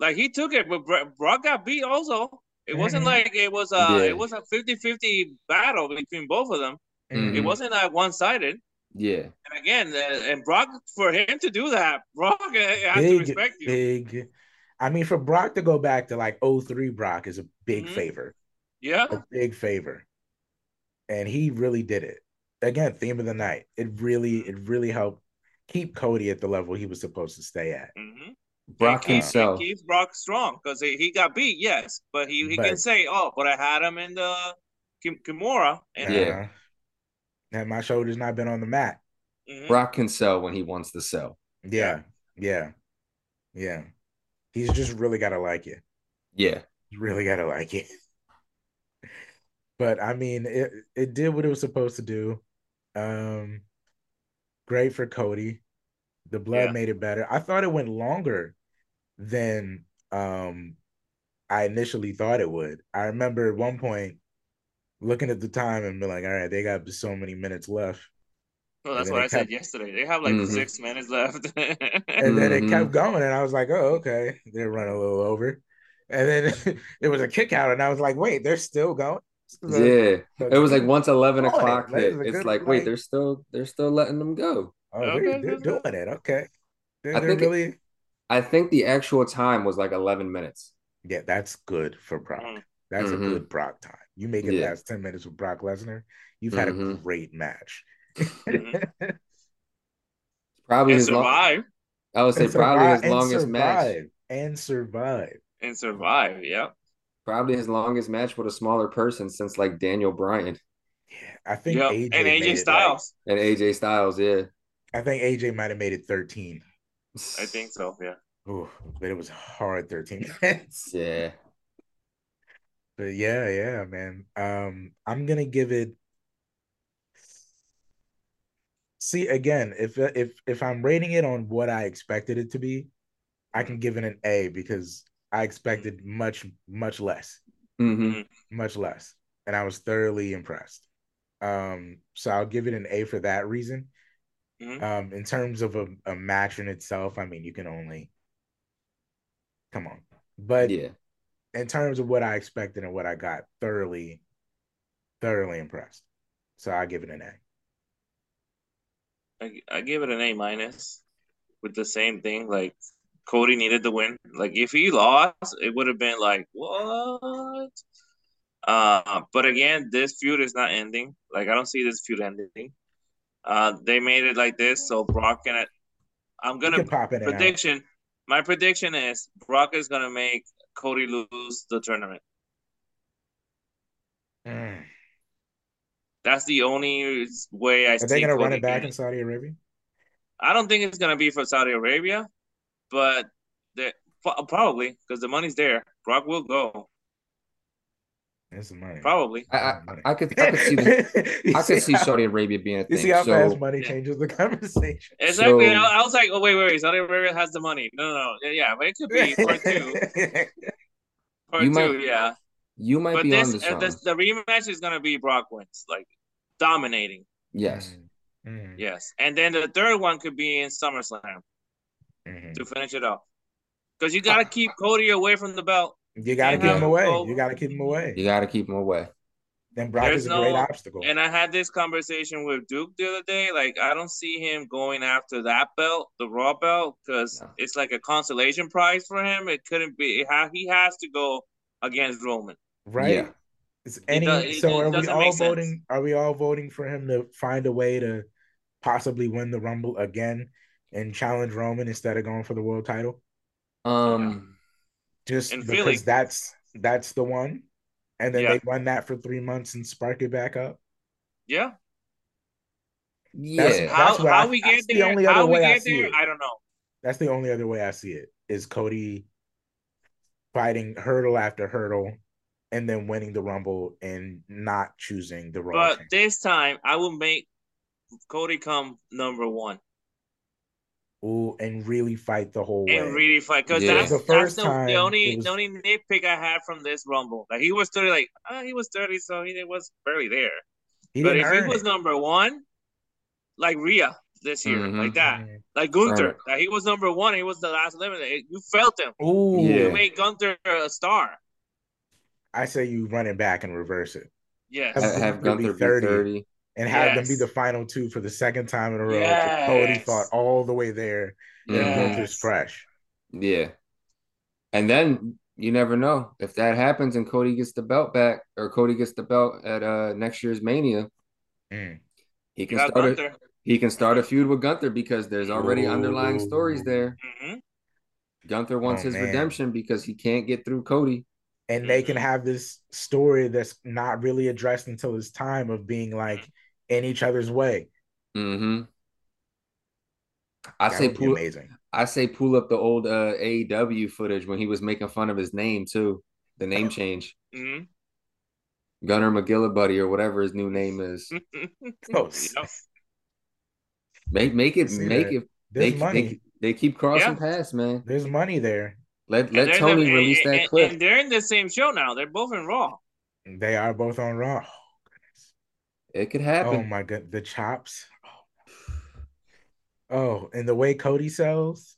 like he took it, but Bro- Brock got beat also. It wasn't Mhm. like it was a Yeah. it was a 50-50 battle between both of them. Mhm. It wasn't like one sided. yeah, And again, uh, and Brock for him to do that, Brock uh, has to respect you. big. I mean, for Brock to go back to like 03 Brock is a big Mhm. favor. Yeah. a big favor. And he really did it. Again, theme of the night. It really, it really helped keep Cody at the level he was supposed to stay at. Mm-hmm. Brock keep, himself. keeps Brock strong because he, he got beat, yes, but he, he can say, "Oh, but I had him in the Kim- Kimura." And Yeah. Uh, and my shoulder's not been on the mat. Mhm. Brock can sell when he wants to sell. Yeah. Yeah. Yeah. He's just really gotta like it. Yeah. He's really gotta like it. But I mean, it it did what it was supposed to do. Um great for Cody. The blood Yeah. made it better. I thought it went longer than um I initially thought it would. I remember at one point looking at the time and being like, all right, they got so many minutes left. Well, that's what it I said yesterday. They have like Mhm. six minutes left. And then it Mhm. kept going, and I was like, oh, okay. They're running a little over. And then it was a kick out, and I was like, wait, they're still going. So- Yeah. so It was like once eleven Doing it. o'clock hit. is It's good, like, wait, they're still they're still letting them go. Oh, they're, they're doing good. it. Okay. They're, I they're think it- really, I think the actual time was like eleven minutes. yeah, that's good for Brock. Mhm. That's Mhm. a good Brock time. You make it Yeah. last 10 minutes with Brock Lesnar, you've had a Mhm. great match. Mhm. Probably and his long, survive I would say And probably survive- his and longest match. And survive. and survive. Yeah. Probably his longest match with a smaller person since like Daniel Bryan Yeah, I think Yep. AJ And AJ it, like- Styles. and AJ Styles. Yeah. I think AJ might have made it 13. I think so. Yeah. Ooh, but it was hard 13 minutes. Yeah. But yeah, yeah, man. Um, I'm gonna give it. See again, if if if I'm rating it on what I expected it to be, I can give it an A because I expected much much less, hmm much less, and I was thoroughly impressed. Um, so I'll give it an A for that reason. Mhm. Um, in terms of a, a match in itself, I mean, you can only come on, but Yeah. in terms of what I expected and what I got, thoroughly, thoroughly impressed. So I give it an A. I, I give it an A minus with the same thing. Like Cody needed the win. Like if he lost, it would have been like what? Uh, but again, this feud is not ending. Like I don't see this feud ending. Uh, they made it like this, so Brock and I'm gonna pop in and out. prediction. My prediction is Brock is gonna make Cody lose the tournament. Mm. That's the only way I Are see. they gonna run it back in Saudi Arabia? I don't think it's gonna be for Saudi Arabia, but the, pro- probably because the money's there. Brock will go. That's money. Probably. I, I, That's the money. I could I could see the, I could see how- Saudi Arabia being a You see how so fast money changes the conversation. Exactly. So- I, I was like, oh wait, wait, wait. Saudi Arabia has the money. No, no, no. Yeah, Yeah, but it could be part two. Part You two, might yeah. you might But be this, on to uh, this, the rematch is gonna be Brock wins, like dominating. yes. Mm, Yes, and then the third one could be in SummerSlam mhm. to finish it off. Because you gotta keep Cody away from the belt. You gotta keep him him away. go- You gotta keep him away. You got to keep him away. Then Brock There's is a great no- obstacle. And I had this conversation with Duke the other day. Like, I don't see him going after that belt, the Raw belt, because No. it's like a consolation prize for him. It couldn't be. It ha- he has to go against Roman. right? Yeah. Is any does- it- so it are we all make sense. voting? Are we all voting for him to find a way to possibly win the Rumble again and challenge Roman instead of going for the world title? Um Just In because Philly. that's that's the one, and then Yeah. they run that for three months and spark it back up. Yeah. yeah. That's- How how I- we that's get the there? only other we way I get see there? it. I don't know. That's the only other way I see it is Cody fighting hurdle after hurdle and then winning the Rumble and not choosing the Raw. But champion. this time, I will make Cody come number one Ooh, and really fight the whole way. and really fight. Because Yeah. that's, The that's first the, time, the it only was- the only nitpick I had from this Rumble. Like he was thirty, like ah, he was thirty, so he was barely there. he but didn't if he earn was it. number one, like Rhea this year, Mhm. like that, Mm. like Gunther, Right. that he was number one, he was the last eliminated. You felt him. Ooh, Yeah. You made Gunther a star. I say you run it back and reverse it Yes. Have have Gunther be Gunther be 30. 30. And have them be the final two for the second time in a row. Yes. Cody fought all the way there, and Mhm. Gunther's Yes. fresh. Yeah. And then you never know if that happens and Cody gets the belt back or Cody gets the belt at uh next year's Mania. Mm. He can got start a, he can start a feud with Gunther because there's already underlying stories there. hmm Gunther wants Oh, his man. redemption because he can't get through Cody. and they can have this story that's not really addressed until his time of being like in each other's way. Mm-hmm. I That say pull, amazing. I say pull up the old uh, AEW footage when he was making fun of his name too, the name change, hmm Gunner McGillibuddy or whatever his new name is. Oh, Yep. Make make it See make that. it. There's They, money. they they keep crossing Yeah. paths, man. There's money there. Let let Tony the- release and- that and- clip. And they're in the same show now. They're both in Raw. They are both on Raw. Oh, goodness. It could happen. Oh my god, the chops. Oh, and the way Cody sells,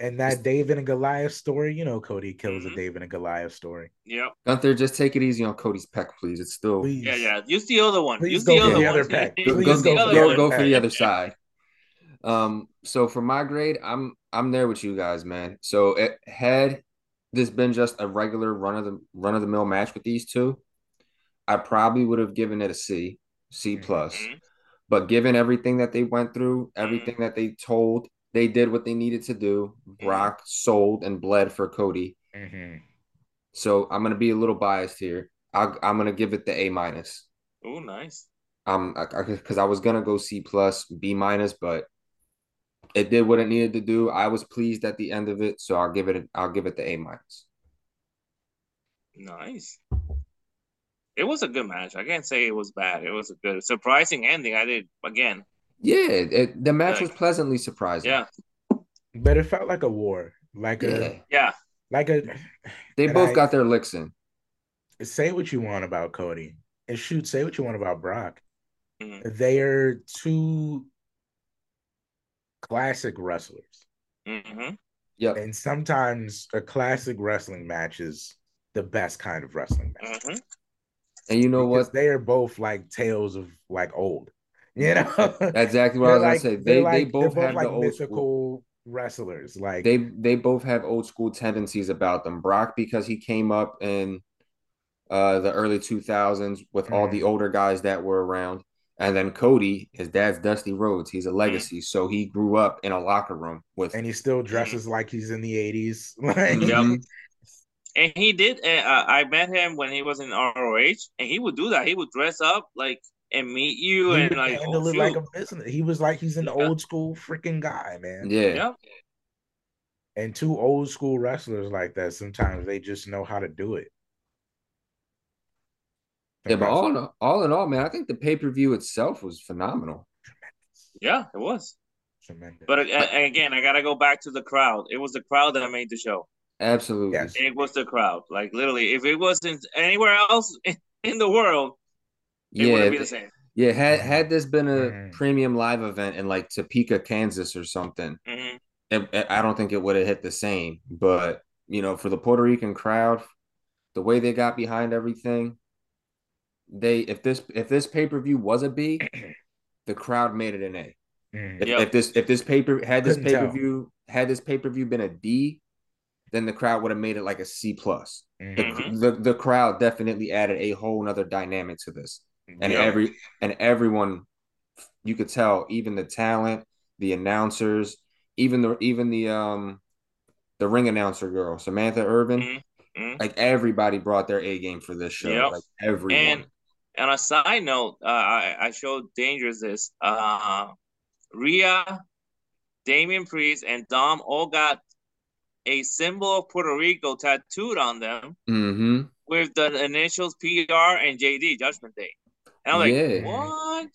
and that David and Goliath story. You know, Cody kills Mhm. a David and Goliath story. Yep. Gunther, just take it easy on Cody's peck, please. It's still Please, Yeah, yeah. Use the other one. Please Use go the other the one. other pack. go, go, the for other go, one. go for the other side. Um, so for my grade, I'm I'm there with you guys, man. So it had this been just a regular run of the run of the mill match with these two, I probably would have given it a C, C plus. Mhm. But given everything that they went through, everything that they told, they did what they needed to do. Brock sold and bled for Cody. Mhm. So I'm gonna be a little biased here. I, I'm gonna give it the A minus. Oh, nice. Um, because I was gonna go C plus, B minus, but it did what it needed to do. I was pleased at the end of it, so I'll give it. I'll give it the A minus. Nice. It was a good match. I can't say it was bad. It was a good, surprising ending. I did again. Yeah, it, the match was pleasantly surprising. Yeah, But it felt like a war, like yeah. a yeah. like a. They both I- got their licks in. Say what you want about Cody, and shoot, say what you want about Brock. Mhm. They are two classic wrestlers, hmm Yep. and sometimes a classic wrestling match is the best kind of wrestling match. hmm And you know because what? they are both like tales of like old, you know. That's exactly what I was They're gonna say. they're They they like- both have like the old mythical school. wrestlers. Like They they both have old school tendencies about them. Brock because he came up in uh the early 2000s with all the Mhm. older guys that were around. And then Cody, his dad's Dusty Rhodes. He's a Mm-hmm. legacy. So he grew up in a locker room with and he still dresses like he's in the eighties. Like Mhm. And he did. Uh, I met him when he was in ROH, and he would do that. He would dress up like and meet you, he and like, handle oh, it like a business. He was like he's an Yeah. old school freaking guy, man. Yeah. yeah, And two old school wrestlers like that, sometimes they just know how to do it. Yeah, but all in, all all in all, man, I think the pay-per-view itself was phenomenal. yeah, it was. tremendous. But uh, again, I gotta go back to the crowd. It was the crowd that made the show. Absolutely. Yes. It was the crowd. Like literally, if it wasn't anywhere else in the world, it Yeah, wouldn't be the same. Yeah, had had this been a Mhm. premium live event in like Topeka, Kansas or something, hmm it, it- I don't think it would have hit the same. But you know, for the Puerto Rican crowd, the way they got behind everything, they if this if this pay-per-view was a B, the crowd made it an A. Mhm. If, Yep. if this if this paper had this Couldn't pay-per-view had this pay-per-view been a D, then the crowd would have made it like a C plus. The, Mhm. Mhm. the the crowd definitely added a whole nother dynamic to this. and Yeah. every and everyone you could tell even the talent the announcers even the even the um the ring announcer girl samantha irvin Mhm. Mhm. like everybody brought their a game for this show Yep. like everyone And on a side note, uh, I I showed Dangerous this. Uh, Rhea, Damian Priest, and Dom all got a symbol of Puerto Rico tattooed on them mm-hmm with the initials PR and JD Judgment Day. And I'm like, Yeah. what?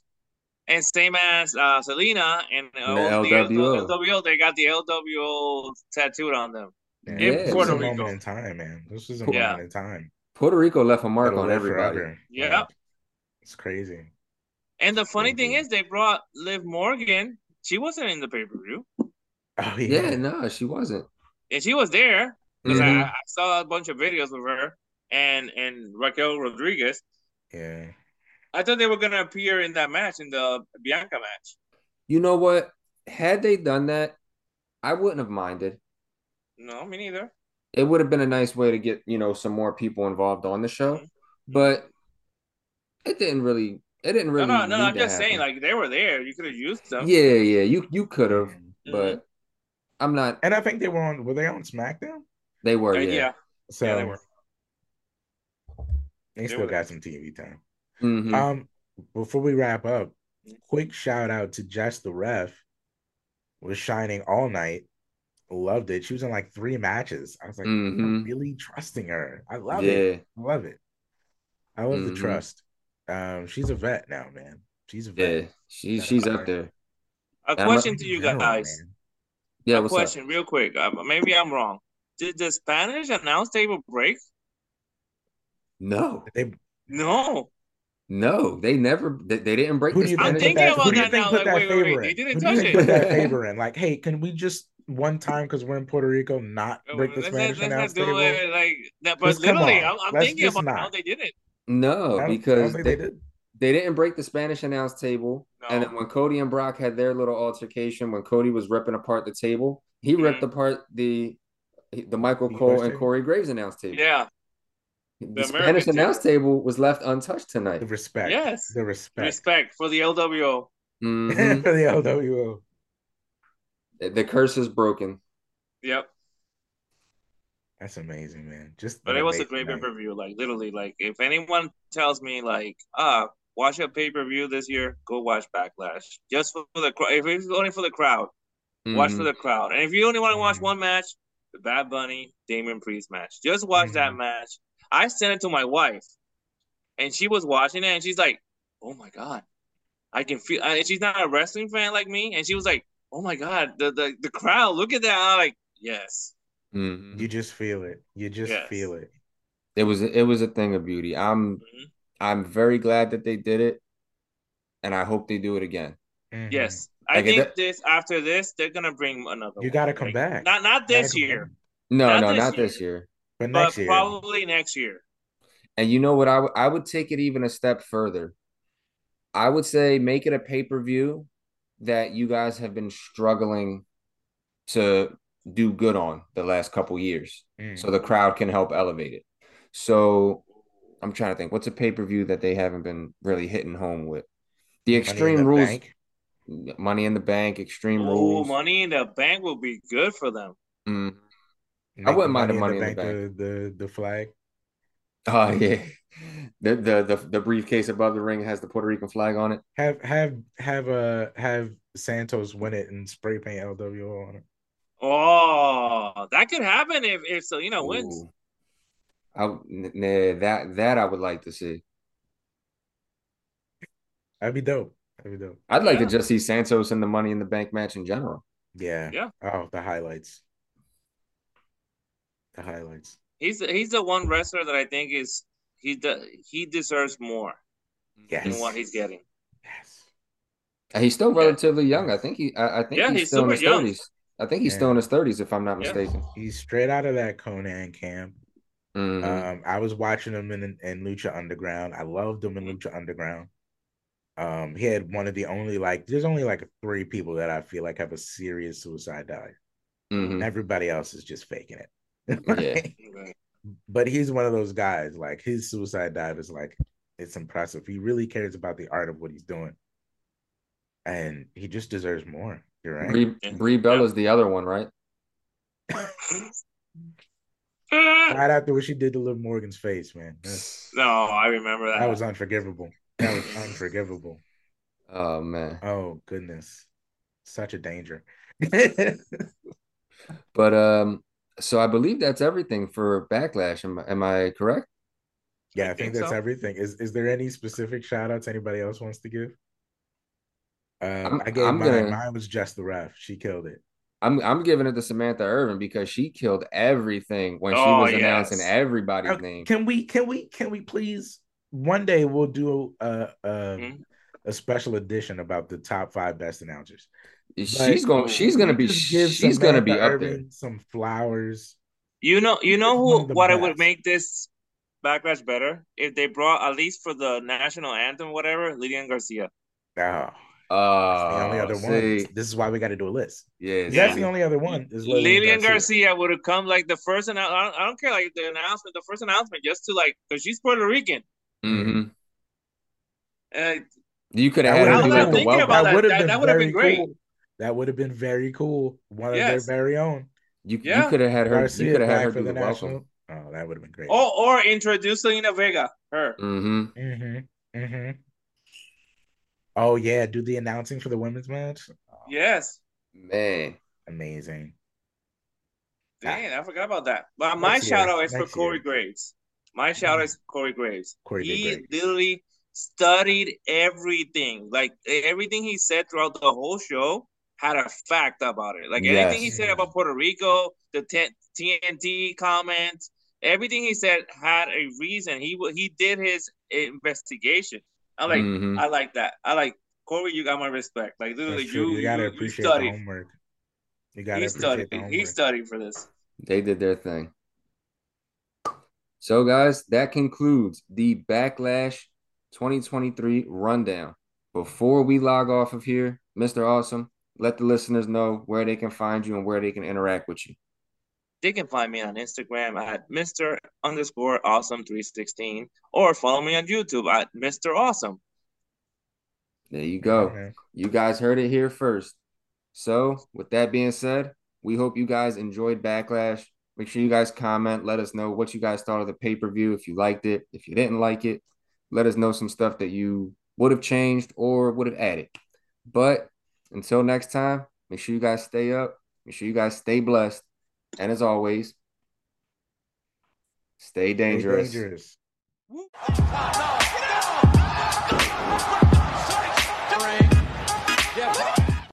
And same as uh, Zelina and uh, The the LWO. LWO, they got the LWO tattooed on them. Yeah, in this Puerto was a Rico. moment in time, man. This was a Yeah. moment in time. puerto rico left a mark That'll on live everybody forever. Yeah. Like, it's crazy. And the funny thing is, they brought Liv Morgan. She wasn't in the pay per view, Oh yeah yeah. no she wasn't and she was there because Mhm. I, I saw a bunch of videos of her and and Raquel Rodriguez. Yeah. I thought they were gonna appear in that match in the Bianca match. you know what had they done that i wouldn't have minded No, me neither. it would have been a nice way to get you know some more people involved on the show, Mhm. but it didn't really. It didn't really. no, no. need I'm just saying, like they were there. You could have used them. yeah, yeah, you you could have, Mhm. but I'm not. And I think they were on. Were they on SmackDown? They were, Uh, yeah. yeah. So Yeah, they were. they They still were. got some TV time. Mhm. Um, before we wrap up, quick shout out to Jess the ref. Was shining all night. Loved it. She was in like three matches. I was like, I'm Mhm. really trusting her. I love yeah, it. I love it. I love the Mhm. trust. Um, she's a vet now, man. She's a yeah. vet. She's Shout she's up there. A- question to you guys. man. Yeah, a what's up? question, real quick. Uh, maybe I'm wrong. Did the Spanish announce table break? No, They, No. no, they never. They, they didn't break who the do you I'm think Spanish. put thinking that? about Who do you that now, put like, that wait, wait, favor they in? didn't Who do you touch think it. put that favor in? Like, hey, can we just one time because we're in Puerto Rico not break the let's Spanish not, let's not announce do table? it like that. But come literally, on. I'm, I'm Let's thinking just about how not. they did it. No, I don't- I don't because they, they did. They didn't break the Spanish announce table. And then when Cody and Brock had their little altercation, when Cody was ripping apart the table, he ripped Mhm. apart the the Michael The Cole and table? Corey Graves announce table. Yeah. the, American Spanish table. announce table was left untouched tonight. The respect. Yes. The respect. Respect for the LWO. Mhm. For the LWO. the curse is broken. Yep. That's amazing, man. Just But it was a great pay per view. Like literally, like if anyone tells me like, ah, watch a pay per view this year, go watch Backlash. Just for the crowd. If it's only for the crowd, watch for Mhm. the crowd. And if you only want to watch Mhm. one match, the Bad Bunny Damian Priest match, just watch that Mhm. match. I sent it to my wife, and she was watching it, and she's like, "Oh my god, I can feel." And she's not a wrestling fan like me, and she was like, "Oh my god, the the, the crowd, look at that!" I'm like, "Yes, Mhm. You just feel it. You just Yes. feel it. It was it was a thing of beauty. I'm Mhm. I'm very glad that they did it, and I hope they do it again. Mhm. yes." I Like, it- think this after this, they're gonna bring another. You one. gotta come Like, back. Not not this year. No, Not no, this not year. this year. But but next year. probably next year. And you know what? I would I would take it even a step further. I would say make it a pay per view that you guys have been struggling to do good on the last couple years, Mm. so the crowd can help elevate it. So I'm trying to think, what's a pay per view that they haven't been really hitting home with? The Money Extreme the Rules, Bank. Money in the Bank, Extreme Oh, Rules. money in the bank will be good for them. Mm. Make wouldn't the mind the Money in the The, the the flag. Oh yeah, the, the the the briefcase above the ring has the Puerto Rican flag on it. Have have have uh have Santos win it and spray paint LWO on it. Oh, that could happen if if Zelina wins. Ooh. I n- nah, that that I would like to see. That'd be dope. That'd be dope. I'd like Yeah. to just see Santos in the Money in the Bank match in general. Yeah. Yeah. Oh, the highlights. The highlights. He's he's the one wrestler that I think is he de- he deserves more Yes. than what he's getting. Yes. And he's still Yeah. relatively young. I think he. I, I think Yeah, he's, he's still in his thirties. I think he's Yeah. still in his thirties, if I'm not Yeah. mistaken. He's straight out of that Konnan camp. Mhm. Um, I was watching him in in Lucha Underground. I loved him in Mhm. Lucha Underground. Um, he had one of the only like there's only like three people that I feel like have a serious suicide dive. Mhm. Everybody else is just faking it. Yeah. But he's one of those guys. Like his suicide dive is like it's impressive. He really cares about the art of what he's doing, and he just deserves more. You're right. Brie, Yeah. Brie Bella's the other one, right? right after what she did to Liv Morgan's face, man. That's- no, I remember that. that was unforgivable. That was unforgivable. Oh man. Oh goodness, such a danger. But um, so I believe that's everything for Backlash. Am, am I correct? yeah, I I think think that's so. everything. Is is there any specific shout outs anybody else wants to give? Um, I'm- I gave I'm mine. gonna- Mine was just the ref. She killed it. I'm I'm giving it to Samantha Irvin because she killed everything when she Oh, was announcing everybody's Uh, name. Can we? Can we? Can we please? One day we'll do a a, Mhm. a special edition about the top five best announcers. She's going. She's gonna be. just give She's gonna be Samantha up there. Irvin Some flowers. You know, you know who of the what it would make this backlash better if they brought at least for the national anthem, whatever, Lilian Garcia. Oh Uh, the only other see, one. This is why we got to do a list. Yeah, That's the only other one. Is Lilian Garcia would have come like the first annou- I don't, care like the announcement, the first announcement, just to like because she's Puerto Rican. Mm-hmm. Uh, You could have That had her do like the thinking welcome. about That that. would have That- been that would've very been great. cool. That would have been very cool. One Yes. of their very own. You, Yeah. you could have had her. Garcia you could have had back her for do the the welcome. national. Oh, that would have been great. or or introduce Zelina Vega, her. Mm-hmm. Mm-hmm. Mm-hmm. Oh yeah, do the announcing for the women's match. Oh, Yes. Man, Amazing. Dang, I forgot about that. But my Next year, shout out is for Corey year. Graves. My mm-hmm. shout out is Corey Graves. Corey did he great. literally studied everything. Like everything he said throughout the whole show had a fact about it. Like anything he said about Puerto Rico, the T- TNT comments, everything he said had a reason. He he did his investigation. I'm like, Mhm. I like that. I like Corey. You got my respect. Like literally, you You gotta you, appreciate you the studied. homework. You gotta He appreciate studied. the He studied for this. they did their thing. So, guys, that concludes the Backlash 2023 rundown. Before we log off of here, Mr. Awesome, let the listeners know where they can find you and where they can interact with you. They can find me on Instagram at Mr. underscore awesome 316 or follow me on YouTube at Mr. Awesome. There you go. Okay. You guys heard it here first. So, with that being said, we hope you guys enjoyed Backlash. Make sure you guys comment. Let us know what you guys thought of the pay per view. If you liked it, if you didn't like it, let us know some stuff that you would have changed or would have added. But until next time, make sure you guys stay up. Make sure you guys stay blessed. And as always, stay Stay dangerous. dangerous. Nah, nah,